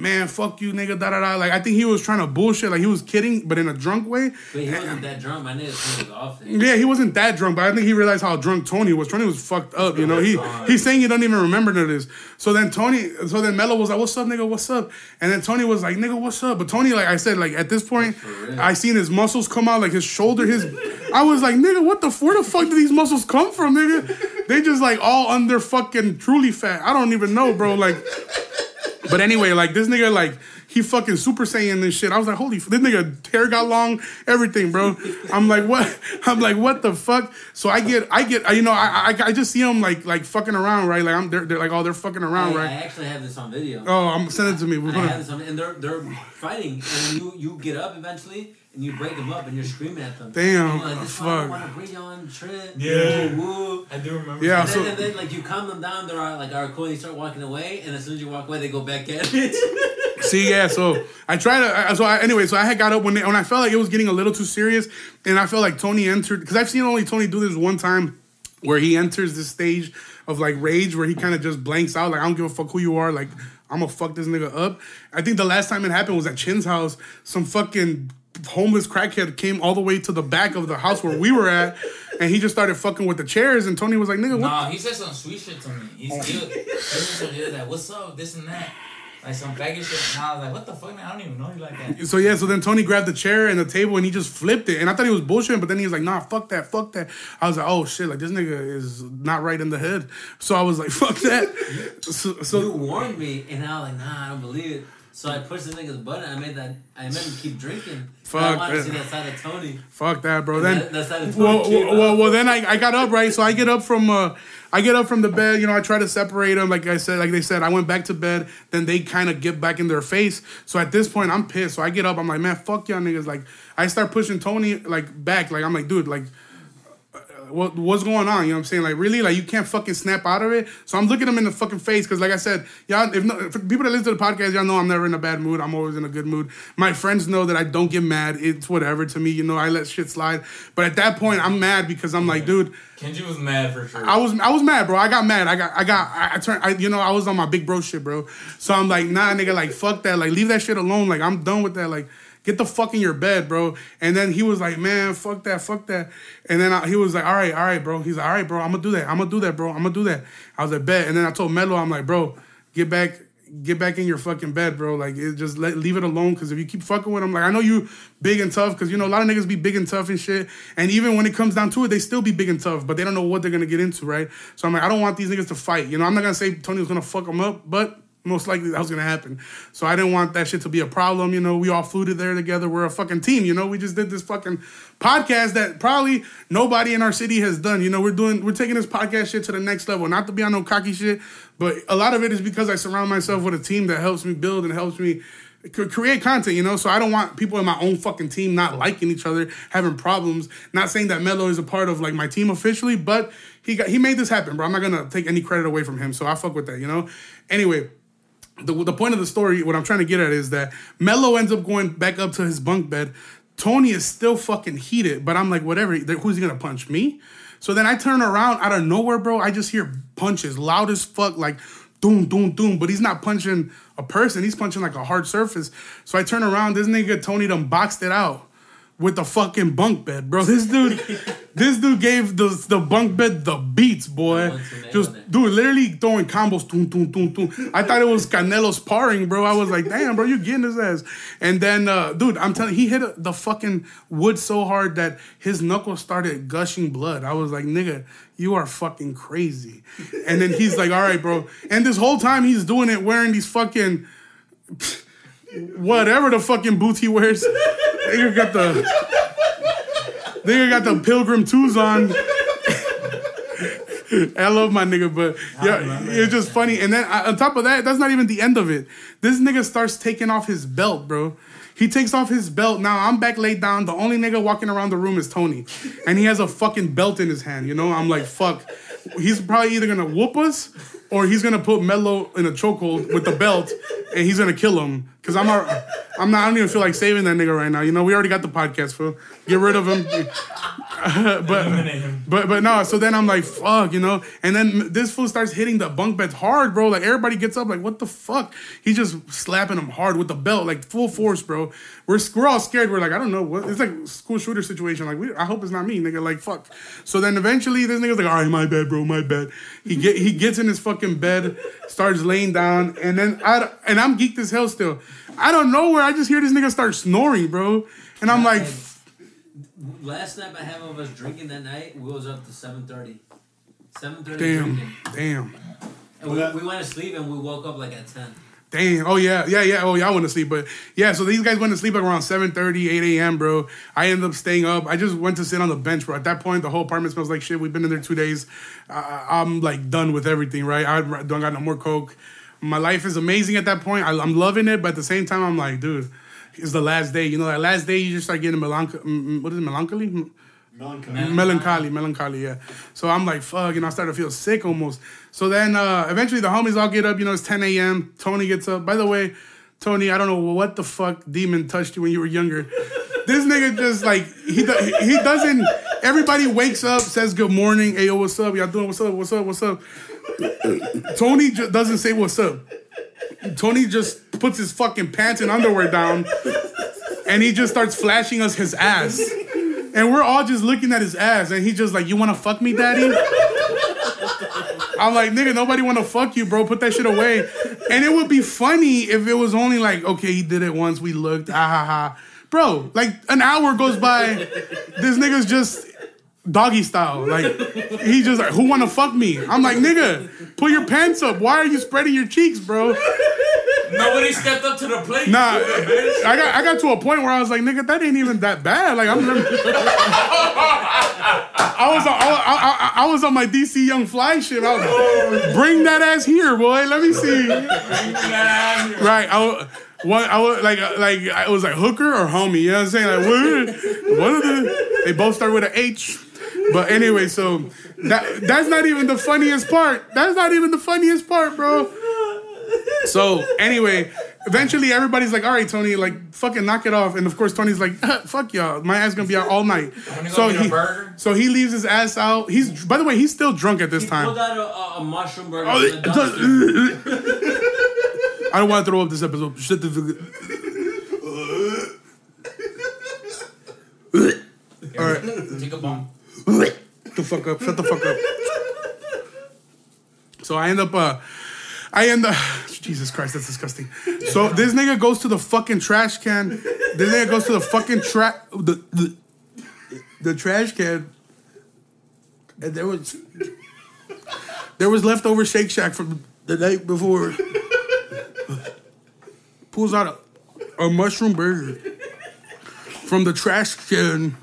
man, fuck you, nigga, da da da. Like, I think he was trying to bullshit, like he was kidding, but in a drunk way. But he wasn't that drunk. My nigga was off. Yeah, he wasn't that drunk, but I think he realized how drunk Tony was. Tony was fucked up, you know. He he's saying he don't even remember none of this. So then Tony, so then Mello was like, "What's up, nigga? What's up?" And then Tony was like, "Nigga, what's up?" But Tony, like I said, like at this point. I seen his muscles come out, like his shoulder, his. I was like, "Nigga, what the? Where the fuck did these muscles come from, nigga?" They just like all under fucking truly fat. I don't even know, bro. Like, but anyway, like this nigga, like he fucking super saiyan this shit. I was like, holy, f- this nigga hair got long, everything, bro. I'm like, what? I'm like, what the fuck? So I get, I get, you know, I, I, I just see him like, like fucking around, right? Like I'm, they're, they're like, oh, they're fucking around, oh, right? I actually have this on video. Oh, I'm send it to me. We're I gonna. have this on, and they're they're fighting, and you you get up eventually, and you break them up, and you're screaming at them. Damn, And you're like, this fuck. fuck. want to bring you on trip. Yeah. Woo, woo. I do remember. Yeah, And then, so- and then like you calm them down, they're all like, all right, cool. And you start walking away, and as soon as you walk away, they go back at it. See, yeah. So I tried to. So I, anyway, so I had got up when they, when I felt like it was getting a little too serious, and I felt like Tony entered because I've seen only Tony do this one time, where he enters this stage of like rage where he kind of just blanks out. Like I don't give a fuck who you are. Like I'm gonna fuck this nigga up. I think the last time it happened was at Chin's house. Some fucking homeless crackhead came all the way to the back of the house where we were at, and he just started fucking with the chairs. And Tony was like, "Nigga, what?" Nah, he said some sweet shit to me. He's oh. still, he was he was like, "What's up? This and that." Like some faggot shit. And I was like, "What the fuck, man? I don't even know you like that." So yeah, so then Tony grabbed the chair and the table and he just flipped it. And I thought he was bullshitting, but then he was like, nah, fuck that, fuck that. I was like, oh shit, like this nigga is not right in the head. So I was like, fuck that. So, you warned me, and I was like, nah, I don't believe it. So I pushed the nigga's button. I made that. I made him keep drinking. Fuck I wanted to that. see that side of Tony. fuck that, bro. Then That- that's how it's well, fucking well, well, well, then I, I got up right. So I get up from uh I get up from the bed. You know, I try to separate them. Like I said, like they said, I went back to bed. Then they kind of get back in their face. So at this point, I'm pissed. So I get up. I'm like, man, fuck y'all niggas. Like I start pushing Tony like back. Like I'm like, dude, like what what's going on? You know what I'm saying? Like really, like you can't fucking snap out of it. So I'm looking him in the fucking face because, like I said, y'all, if, no, for people that listen to the podcast, y'all know I'm never in a bad mood. I'm always in a good mood. My friends know that I don't get mad. It's whatever to me. You know, I let shit slide. But at that point, I'm mad because I'm like, dude. Kenji was mad for sure. I was I was mad, bro. I got mad. I got I got I, I turned I, you know, I was on my big bro shit, bro. So I'm like, nah, nigga, like fuck that. Like leave that shit alone. Like I'm done with that. Like get the fuck in your bed, bro. And then he was like, man, fuck that, fuck that. And then I, he was like, all right, all right, bro. He's like, all right, bro, I'm gonna do that. I'm gonna do that, bro. I'm gonna do that. I was like, bet. And then I told Melo, I'm like, bro, get back. Get back in your fucking bed, bro. Like, it just let leave it alone. Cause if you keep fucking with him, like I know you big and tough. Cause you know a lot of niggas be big and tough and shit. And even when it comes down to it, they still be big and tough, but they don't know what they're gonna get into, right? So I'm like, I don't want these niggas to fight. You know, I'm not gonna say Tony was gonna fuck them up, but most likely that was gonna happen. So I didn't want that shit to be a problem. You know, we all flew to there together. We're a fucking team. You know, we just did this fucking podcast that probably nobody in our city has done. You know, we're doing we're taking this podcast shit to the next level. Not to be on no cocky shit, but a lot of it is because I surround myself with a team that helps me build and helps me create content, you know. So I don't want people in my own fucking team not liking each other, having problems. Not saying that Melo is a part of like my team officially, but he got he made this happen, bro. I'm not gonna take any credit away from him, so I fuck with that, you know. Anyway, the, the point of the story, what I'm trying to get at is that Melo ends up going back up to his bunk bed. Tony is still fucking heated, but I'm like, whatever. Who's he gonna punch me? So then I turn around out of nowhere, bro. I just hear punches loud as fuck, like doom, doom, doom. But he's not punching a person. He's punching like a hard surface. So I turn around. This nigga Tony done boxed it out with the fucking bunk bed, bro. This dude, this dude gave the the bunk bed the beats, boy. went to nail Just dude, literally throwing combos, toom, toom, toom, toom. I thought it was Canelo sparring, bro. I was like, damn, bro, you getting his ass. And then, uh, dude, I'm telling, he hit the fucking wood so hard that his knuckles started gushing blood. I was like, nigga, you are fucking crazy. And then he's like, all right, bro. And this whole time he's doing it wearing these fucking whatever the fucking boots he wears. Nigga got the nigga got the pilgrim twos on. I love my nigga, but yeah, it's just funny. And then on top of that, that's not even the end of it. This nigga starts taking off his belt, bro. He takes off his belt. Now I'm back laid down. The only nigga walking around the room is Tony, and he has a fucking belt in his hand. You know, I'm like, fuck. He's probably either gonna whoop us or he's gonna put Mello in a chokehold with the belt, and he's gonna kill him. Cause I'm not, I'm not. I don't even feel like saving that nigga right now. You know, we already got the podcast, fool. Get rid of him. but but but no, so then I'm like, fuck, you know. And then this fool starts hitting the bunk beds hard, bro. Like everybody gets up, like, what the fuck? He's just slapping him hard with the belt, like full force, bro. We're we're all scared. We're like, I don't know what. It's like school shooter situation. Like, we, I hope it's not me, nigga. Like, fuck. So then eventually, this nigga's like, all right, my bad, bro, my bad. He get he gets in his fucking bed, starts laying down, and then I and I'm geeked as hell still. I don't know where I just hear this nigga start snoring, bro, and I'm like. Last night, by half of us drinking that night, we was up to seven thirty. Seven thirty Damn, drinking, damn. and we, we went to sleep and we woke up like at ten. Damn. Oh yeah, yeah, yeah. Oh y'all went to sleep, but yeah. So these guys went to sleep at around 7:30, 8 a.m., bro. I ended up staying up. I just went to sit on the bench, bro. At that point, the whole apartment smells like shit. We've been in there two days. Uh, I'm like done with everything, right? I don't got no more coke. My life is amazing at that point. I, I'm loving it, but at the same time, I'm like, dude, it's the last day. You know, that last day, you just start getting melancholy. What is it, melancholy? Melancholy. melancholy, melancholy, yeah. So I'm like, fuck, you know, I started to feel sick almost. So then uh eventually the homies all get up, you know, it's 10 a.m. Tony gets up. By the way, Tony, I don't know what the fuck demon touched you when you were younger. this nigga just like he do- he doesn't everybody wakes up, says good morning, hey yo, what's up? Y'all doing what's up, what's up, what's up? Tony doesn't say what's up. Tony just puts his fucking pants and underwear down and he just starts flashing us his ass. And we're all just looking at his ass, and he just like, "You want to fuck me, daddy?" I'm like, "Nigga, nobody want to fuck you, bro. Put that shit away." And it would be funny if it was only like, "Okay, he did it once. We looked, ah ha ha." Bro, like an hour goes by, this nigga's just doggy style. Like he just like, "Who want to fuck me?" I'm like, "Nigga, put your pants up. Why are you spreading your cheeks, bro?" Nobody stepped up to the plate. Nah, I got I got to a point where I was like, nigga, that ain't even that bad. Like I'm. I was on, I, I, I, was on my DC Young Fly shit. I was, like, bring that ass here, boy. Let me see. Right. I what I was like like I was like hooker or homie. You know what I'm saying? Like what? What are the? They both start with an H. But anyway, so that that's not even the funniest part. That's not even the funniest part, bro. So anyway, eventually everybody's like, "All right, Tony, like fucking knock it off." And of course, Tony's like, "Fuck y'all, my ass gonna be out all night." So he, so he leaves his ass out. He's by the way, he's still drunk at this He time. pulled out a, a, mushroom burger. Oh. I don't want to throw up this episode. All right. Take a bump. The fuck up. Shut the fuck up. So I end up uh I end up Jesus Christ, that's disgusting. So this nigga goes to the fucking trash can. This nigga goes to the fucking trash the, the the trash can. And there was there was leftover Shake Shack from the night before. Pulls out a, a mushroom burger from the trash can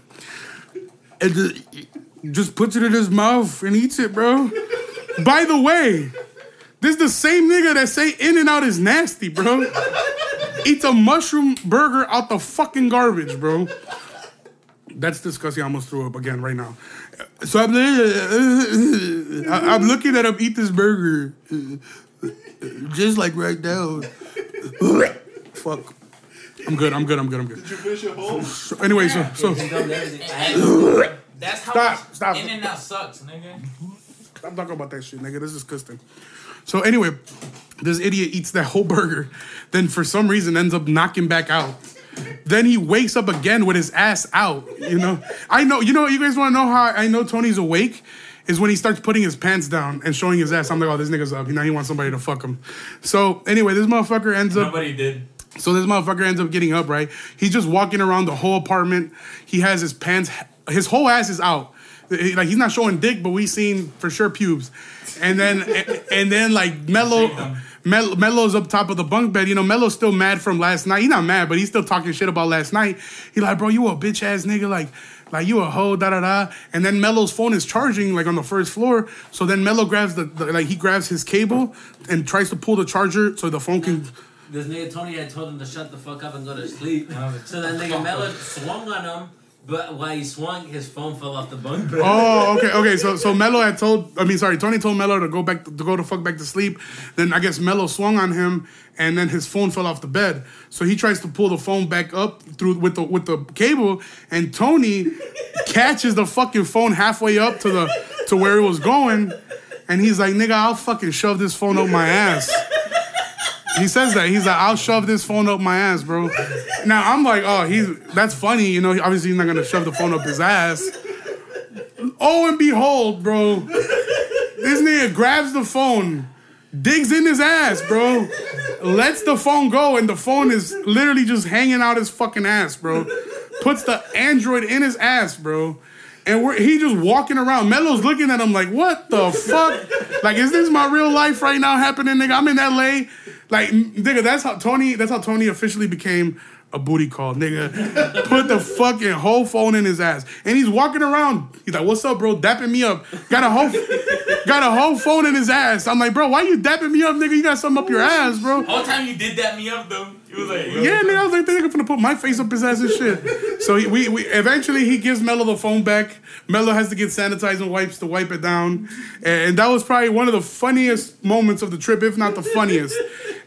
and the, just puts it in his mouth and eats it, bro. By the way, this is the same nigga that say In and Out is nasty, bro. Eats a mushroom burger out the fucking garbage, bro. That's disgusting. I almost threw up again right now. So I'm, I'm looking at him eat this burger, just like right now. Fuck. I'm good. I'm good. I'm good. I'm good. Did you finish your whole? So anyway, so so He dumped everything. I had- That's how Stop, stop. In and out sucks, nigga. I'm talking about that shit, nigga. This is disgusting. So anyway, this idiot eats that whole burger, then for some reason ends up knocking back out. Then he wakes up again with his ass out. You know, I know. You know, you guys want to know how I know Tony's awake is when he starts putting his pants down and showing his ass. I'm like, oh, this nigga's up. You know, he wants somebody to fuck him. So anyway, this motherfucker ends up. Nobody did. So this motherfucker ends up getting up, right? He's just walking around the whole apartment. He has his pants, his whole ass is out. Like he's not showing dick, but we seen for sure pubes. And then and then like Mello, Mel, Mello's up top of the bunk bed. You know, Mello's still mad from last night. He's not mad, but he's still talking shit about last night. He like, bro, you a bitch ass nigga. Like, like you a hoe, da da da. And then Melo's phone is charging like on the first floor. So then Melo grabs the, the like he grabs his cable and tries to pull the charger so the phone can. This nigga Tony had told him to shut the fuck up and go to sleep. I was like, So then nigga fuck Melo swung on him, but while he swung, his phone fell off the bunk bed. Oh, okay, okay. So so Melo had told I mean sorry, Tony told Melo to go back to go to fuck back to sleep. Then I guess Melo swung on him and then his phone fell off the bed. So he tries to pull the phone back up through with the with the cable and Tony catches the fucking phone halfway up to the to where it was going and he's like, "Nigga, I'll fucking shove this phone up my ass." He says that. He's like, I'll shove this phone up my ass, bro. Now I'm like, oh, he's that's funny, you know. Obviously, he's not gonna shove the phone up his ass. Oh, and behold, bro, this nigga grabs the phone, digs in his ass, bro, lets the phone go, and the phone is literally just hanging out his fucking ass, bro. Puts the Android in his ass, bro. And he just walking around. Melo's looking at him like, what the fuck? Like, is this my real life right now happening, nigga? I'm in LA. Like, nigga, that's how Tony, that's how Tony officially became a booty call, nigga. Put the fucking whole phone in his ass. And he's walking around. He's like, what's up, bro? Dapping me up. Got a whole got a whole phone in his ass. I'm like, bro, why you dapping me up, nigga? You got something up your ass, bro. Whole time you did that me up though. You was like, Yeah, nigga, I was like, they're gonna put my face up his ass and shit. So he, we, we eventually he gives Mello the phone back. Mello has to get sanitizing wipes to wipe it down, and that was probably one of the funniest moments of the trip, if not the funniest.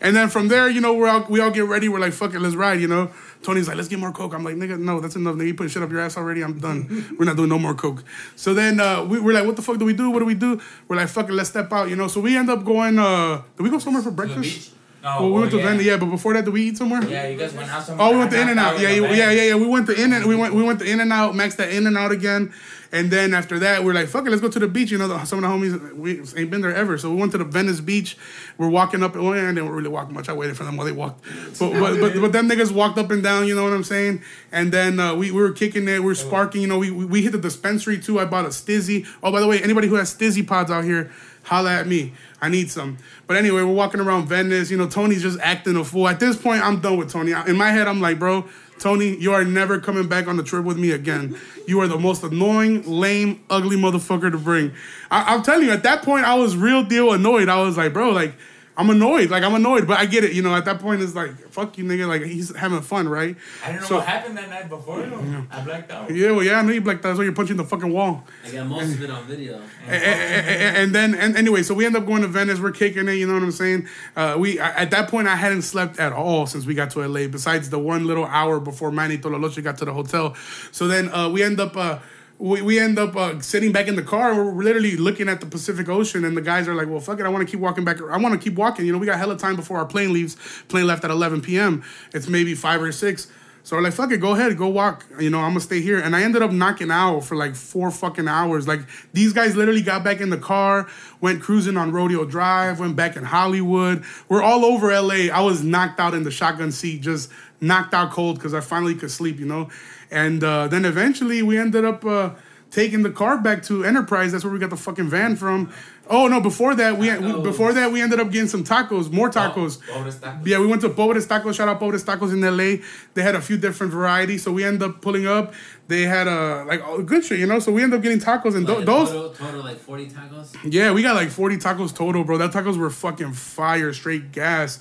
And then from there, you know, we all we all get ready. We're like, fuck it, let's ride. You know, Tony's like, let's get more coke. I'm like, nigga, no, that's enough. Nigga, you put shit up your ass already. I'm done. We're not doing no more coke. So then uh, we, we're like, what the fuck do we do? What do we do? We're like, fuck it, let's step out. You know, so we end up going. Uh, did we go somewhere for to the breakfast? No, Well, we went to yeah. Venice, yeah, but before that, did we eat somewhere? Yeah, you guys went out somewhere. Oh, we went to In and Out. Yeah, yeah, yeah, yeah, yeah. We went to In and we went we went to In and Out, maxed that In and Out again, and then after that, we're like, fuck it, let's go to the beach. You know, the, some of the homies we ain't been there ever, so we went to the Venice Beach. We're walking up, well, and didn't really walk much. I waited for them while they walked, but but but, but them niggas walked up and down. You know what I'm saying? And then uh, we, we were kicking it, we were sparking. You know, we we we hit the dispensary too. I bought a STIIIZY. Oh, by the way, anybody who has STIIIZY pods out here, holla at me. I need some. But anyway, we're walking around Venice. You know, Tony's just acting a fool. At this point, I'm done with Tony. In my head, I'm like, bro, Tony, you are never coming back on the trip with me again. You are the most annoying, lame, ugly motherfucker to bring. I, I'm telling you, at that point, I was real deal annoyed. I was like, bro, like, I'm annoyed. Like, I'm annoyed, but I get it. You know, at that point, it's like, fuck you, nigga. Like, he's having fun, right? I don't know So- what happened that night before. though. I blacked out. Yeah, well, yeah, I know you blacked out. So you're punching the fucking wall. I got most of it on video. and, and- and then and anyway, so we end up going to Venice. We're kicking it. You know what I'm saying? Uh, we I- at that point I hadn't slept at all since we got to LA. Besides the one little hour before Manny Tololoche got to the hotel. So then uh, we end up. Uh, we, we end up uh, sitting back in the car. and We're literally looking at the Pacific Ocean, and the guys are like, "Well, fuck it, I want to keep walking back. I want to keep walking. You know, we got hella time before our plane leaves. Plane left at 11 p.m. It's maybe five or six. So we're like, fuck it, go ahead, go walk. You know, I'm gonna stay here. And I ended up knocking out for like four fucking hours. Like these guys literally got back in the car, went cruising on Rodeo Drive, went back in Hollywood. We're all over LA. I was knocked out in the shotgun seat, just knocked out cold because I finally could sleep, you know. And uh, then eventually we ended up uh, taking the car back to Enterprise. That's where we got the fucking van from. Oh no! Before that, we, we before that we ended up getting some tacos, more tacos. Oh, time. Yeah, we went to Pobres Tacos. Shout out Pobres Tacos in LA. They had a few different varieties, so we ended up pulling up. They had a like oh, good shit, you know. So we ended up getting tacos and Like, those. total, total like 40 tacos. Yeah, we got like forty tacos total, bro. That tacos were fucking fire, straight gas,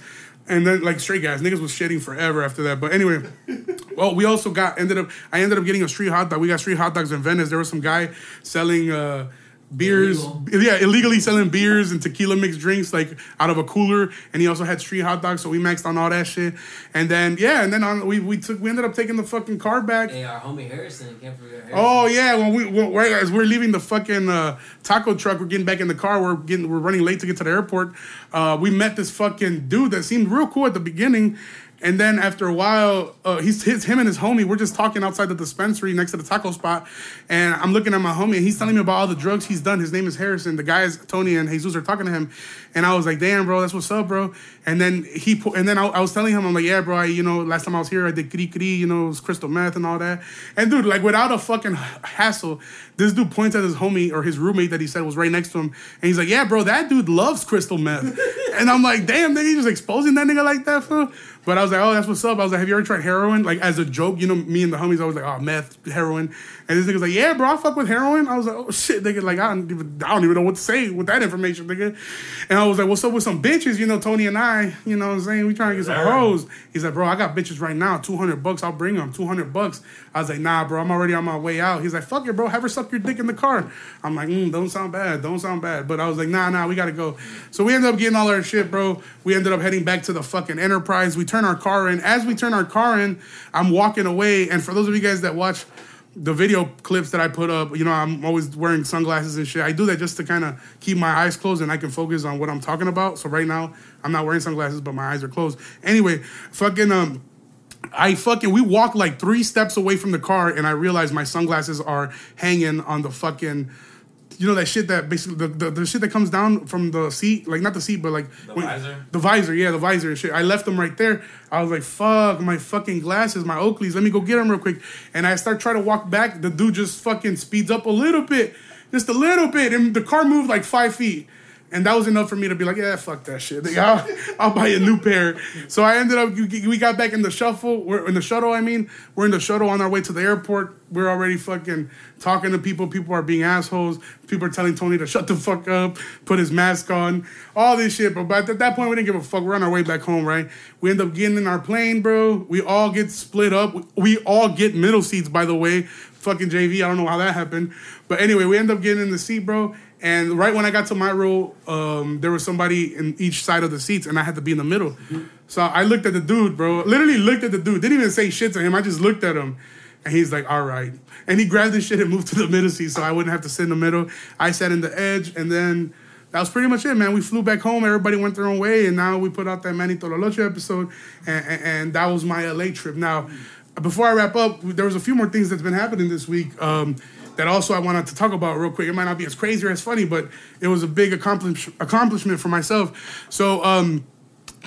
and then like straight guys, Niggas was shitting forever after that. But anyway, well, we also got ended up. I ended up getting a street hot dog. We got street hot dogs in Venice. There was some guy selling. uh Beers, Illegal. yeah, illegally selling beers and tequila mixed drinks like out of a cooler, and he also had street hot dogs. So we maxed on all that shit, and then yeah, and then on, we we took we ended up taking the fucking car back. Hey, our homie Harrison. Can't forget Harrison. Oh yeah, when we when we're, as we're leaving the fucking uh, taco truck, we're getting back in the car. We're getting we're running late to get to the airport. Uh, we met this fucking dude that seemed real cool at the beginning, and then after a while, uh, he's his, him and his homie. We're just talking outside the dispensary next to the taco spot, and I'm looking at my homie, and he's telling me about all the drugs he's done. His name is Harrison. The guys Tony and Jesus are talking to him, and I was like, "Damn, bro, that's what's up, bro." And then he and then I, I was telling him, I'm like, "Yeah, bro, I, you know, last time I was here, I did kri kri, you know, it was crystal meth and all that." And dude, like without a fucking hassle, this dude points at his homie or his roommate that he said was right next to him, and he's like, "Yeah, bro, that dude loves crystal meth." and I'm like, damn, nigga, you just exposing that nigga like that, fool. But I was like, oh, that's what's up. I was like, have you ever tried heroin? Like as a joke, you know, me and the homies always like, oh, meth, heroin. And this nigga's like, yeah, bro, I fuck with heroin. I was like, oh shit, nigga, like I don't even, I don't even know what to say with that information, nigga. And I was like, what's up with some bitches? You know, Tony and I, you know, what I'm saying we trying to get some hoes. He's like, bro, I got bitches right now, two hundred bucks. I'll bring them, two hundred bucks. I was like, nah, bro, I'm already on my way out. He's like, fuck it, bro, have her suck your dick in the car. I'm like, mm, don't sound bad, don't sound bad. But I was like, nah, nah, we gotta go. So we ended up getting all our shit, bro. We ended up heading back to the fucking Enterprise. We turn our car in. As we turn our car in, I'm walking away. And for those of you guys that watch the video clips that I put up, you know, I'm always wearing sunglasses and shit. I do that just to kind of keep my eyes closed and I can focus on what I'm talking about. So right now, I'm not wearing sunglasses, but my eyes are closed. Anyway, fucking um. I fucking we walked like three steps away from the car and I realized my sunglasses are hanging on the fucking you know that shit that basically the, the, the shit that comes down from the seat, like not the seat, but like The visor? The visor, yeah, the visor and shit. I left them right there. I was like, fuck, my fucking glasses, my Oakleys. Let me go get them real quick. And I start trying to walk back. The dude just fucking speeds up a little bit, just a little bit, and the car moved like five feet. And that was enough for me to be like, yeah, fuck that shit. Like, I'll, I'll buy a new pair. So I ended up, we got back in the shuffle, we're in the shuttle, I mean. We're in the shuttle on our way to the airport. We're already fucking talking to people. People are being assholes. People are telling Tony to shut the fuck up, put his mask on, all this shit. But, but at that point, we didn't give a fuck. We're on our way back home, right? We end up getting in our plane, bro. We all get split up. We all get middle seats, by the way. Fucking JV, I don't know how that happened. But anyway, we end up getting in the seat, bro. And right when I got to my row, um, there was somebody in each side of the seats, and I had to be in the middle. So I looked at the dude, bro. Literally looked at the dude. Didn't even say shit to him. I just looked at him, and he's like, "All right." And he grabbed his shit and moved to the middle seat, so I wouldn't have to sit in the middle. I sat in the edge, and then that was pretty much it, man. We flew back home. Everybody went their own way, and now we put out that Manny Tololoche episode, and, and, and that was my LA trip. Now, before I wrap up, there was a few more things that's been happening this week. Um, that also I wanted to talk about real quick. It might not be as crazy or as funny, but it was a big accomplish- accomplishment for myself. So um,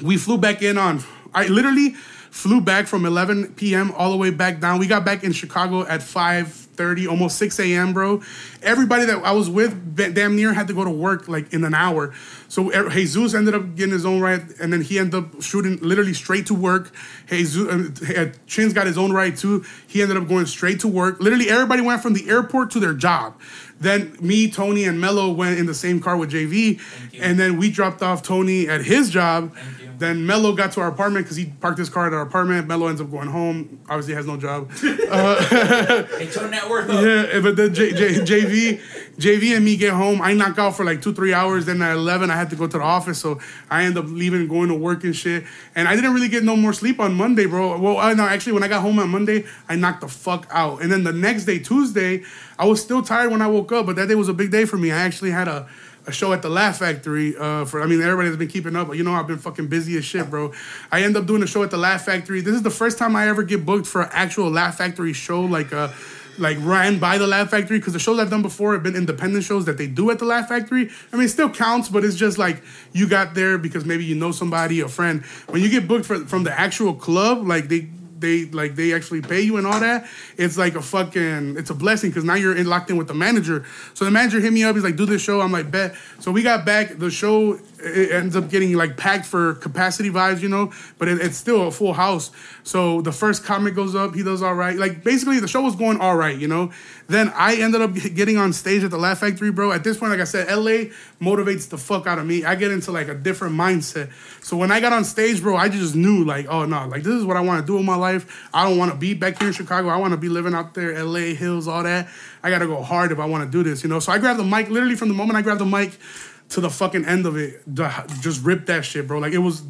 we flew back in on. I literally flew back from 11 p.m. all the way back down. We got back in Chicago at 5:30, almost 6 a.m., bro. Everybody that I was with, damn near had to go to work like in an hour. So er- Jesus ended up getting his own ride, and then he ended up shooting literally straight to work. Jesus, uh, Chin's got his own ride too. He ended up going straight to work. Literally, everybody went from the airport to their job. Then me, Tony, and Mello went in the same car with JV, and then we dropped off Tony at his job. Then Mello got to our apartment because he parked his car at our apartment. Mello ends up going home. Obviously, has no job. Uh, hey, turn that worth up. Yeah, but then J, J, JV, JV and me get home. I knock out for like two, three hours. Then at eleven, I had to go to the office, so I end up leaving, going to work and shit. And I didn't really get no more sleep on Monday, bro. Well, uh, I know actually when I got home on Monday, I knocked the fuck out. And then the next day, Tuesday, I was still tired when I woke up, but that day was a big day for me. I actually had a. A show at the Laugh Factory. Uh, for I mean, everybody has been keeping up, but you know I've been fucking busy as shit, bro. I end up doing a show at the Laugh Factory. This is the first time I ever get booked for an actual Laugh Factory show, like uh, like ran by the Laugh Factory because the shows I've done before have been independent shows that they do at the Laugh Factory. I mean, it still counts, but it's just like you got there because maybe you know somebody, a friend. When you get booked for, from the actual club, like they they like they actually pay you and all that. It's like a fucking it's a blessing because now you're in, locked in with the manager. So the manager hit me up. He's like, "Do this show." I'm like, "Bet." So we got back. The show it ends up getting like packed for capacity vibes, you know, but it, it's still a full house. So the first comic goes up, he does all right. Like basically, the show was going all right, you know. Then I ended up getting on stage at the Laugh Factory, bro. At this point, like I said, LA motivates the fuck out of me. I get into like a different mindset. So when I got on stage, bro, I just knew like, oh no, like this is what I want to do in my life. I don't want to be back here in Chicago. I want to be living out there, LA hills, all that. I gotta go hard if I want to do this, you know. So I grabbed the mic. Literally from the moment I grabbed the mic to the fucking end of it, just ripped that shit, bro. Like it was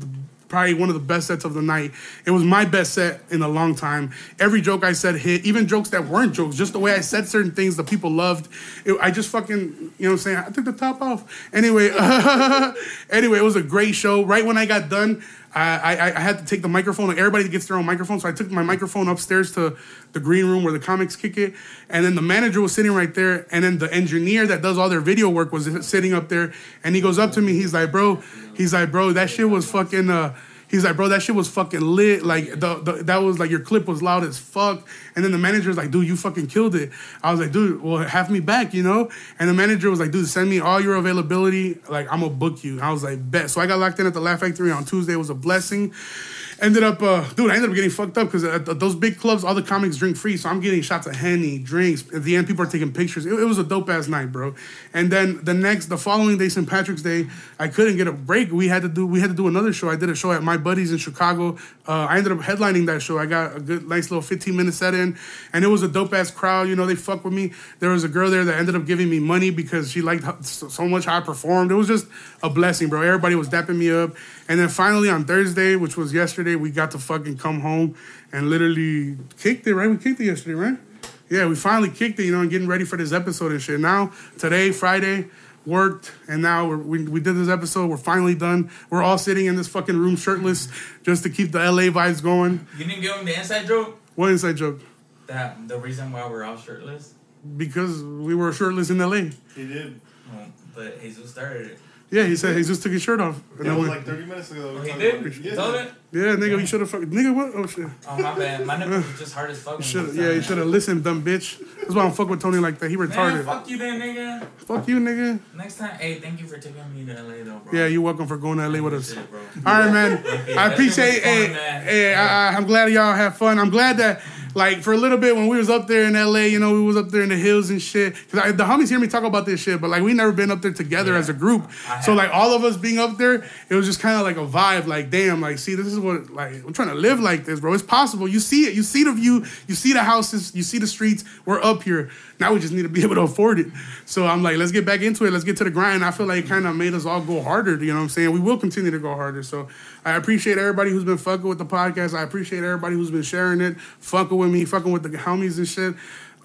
probably one of the best sets of the night. It was my best set in a long time. Every joke I said hit, even jokes that weren't jokes, just the way I said certain things that people loved. It, I just fucking, you know what I'm saying? I took the top off. Anyway, anyway, it was a great show. Right when I got done, I, I, I had to take the microphone. Everybody gets their own microphone, so I took my microphone upstairs to the green room where the comics kick it. And then the manager was sitting right there, and then the engineer that does all their video work was sitting up there. And he goes up to me. He's like, "Bro," he's like, "Bro, that shit was fucking." Uh, He's like, bro, that shit was fucking lit. Like the, the that was like your clip was loud as fuck. And then the manager's like, dude, you fucking killed it. I was like, dude, well, have me back, you know? And the manager was like, dude, send me all your availability. Like, I'm gonna book you. I was like, bet. So I got locked in at the Laugh Factory on Tuesday. It was a blessing. Ended up, uh, dude, I ended up getting fucked up because at those big clubs, all the comics drink free. So I'm getting shots of Henny, drinks. At the end, people are taking pictures. It, it was a dope ass night, bro. And then the next, the following day, St. Patrick's Day, I couldn't get a break. We had to do, we had to do another show. I did a show at my buddies in Chicago. Uh, I ended up headlining that show. I got a good, nice little 15 minute set in, and it was a dope ass crowd. You know, they fuck with me. There was a girl there that ended up giving me money because she liked so much how I performed. It was just a blessing, bro. Everybody was dapping me up. And then finally on Thursday, which was yesterday, we got to fucking come home and literally kicked it, right? We kicked it yesterday, right? Yeah, we finally kicked it, you know, and getting ready for this episode and shit. Now, today, Friday, worked, and now we're, we, we did this episode. We're finally done. We're all sitting in this fucking room shirtless just to keep the LA vibes going. You didn't give him the inside joke? What inside joke? That the reason why we're all shirtless? Because we were shirtless in LA. He did. Well, but Jesus started it. Yeah, he said Jesus took his shirt off. And That I was went, like 30 minutes ago. Oh, he did? about. Yeah. Told it? Yeah, nigga, you should have fucking, nigga, what? Oh, shit. Oh, my bad. My nipple was just hard as fuck. Should, yeah, you should have listened, dumb bitch. That's why I don't fuck with Tony like that. He Man, retarded. fuck you then, nigga. Fuck you, nigga. Next time, hey, thank you for taking me to LA though, bro. Yeah, you're welcome for going to LA with us. Shit. All right, man. I appreciate. Hey, hey, I, I- I'm glad y'all had fun. I'm glad that, like, for a little bit when we was up there in LA, you know, we was up there in the hills and shit. Cause the homies hear me talk about this shit, but like, we never been up there together Yeah. as a group. So like, all of us being up there, it was just kind of like a vibe. Like, damn, like, see, this is what like I'm trying to live like this, bro. It's possible. You see it. You see the view. You see the houses. You see the streets. We're up here. Now we just need to be able to afford it. So I'm like, let's get back into it. Let's get to the grind. I feel like it kind of made us all go harder. You know what I'm saying? We will continue to go harder. So I appreciate everybody who's been fucking with the podcast. I appreciate everybody who's been sharing it, fucking with me, fucking with the homies and shit.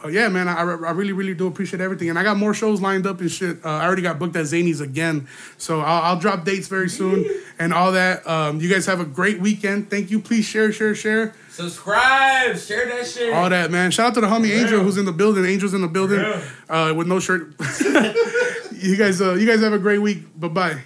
Uh, yeah, man, I, I really, really do appreciate everything. And I got more shows lined up and shit. Uh, I already got booked at Zanies again. So I'll, I'll drop dates very soon and all that. Um, you guys have a great weekend. Thank you. Please share, share, share. Subscribe, share that shit. All that, man. Shout out to the homie Angel who's in the building. Angel's in the building uh, with no shirt. you guys, uh, you guys have a great week. Bye bye.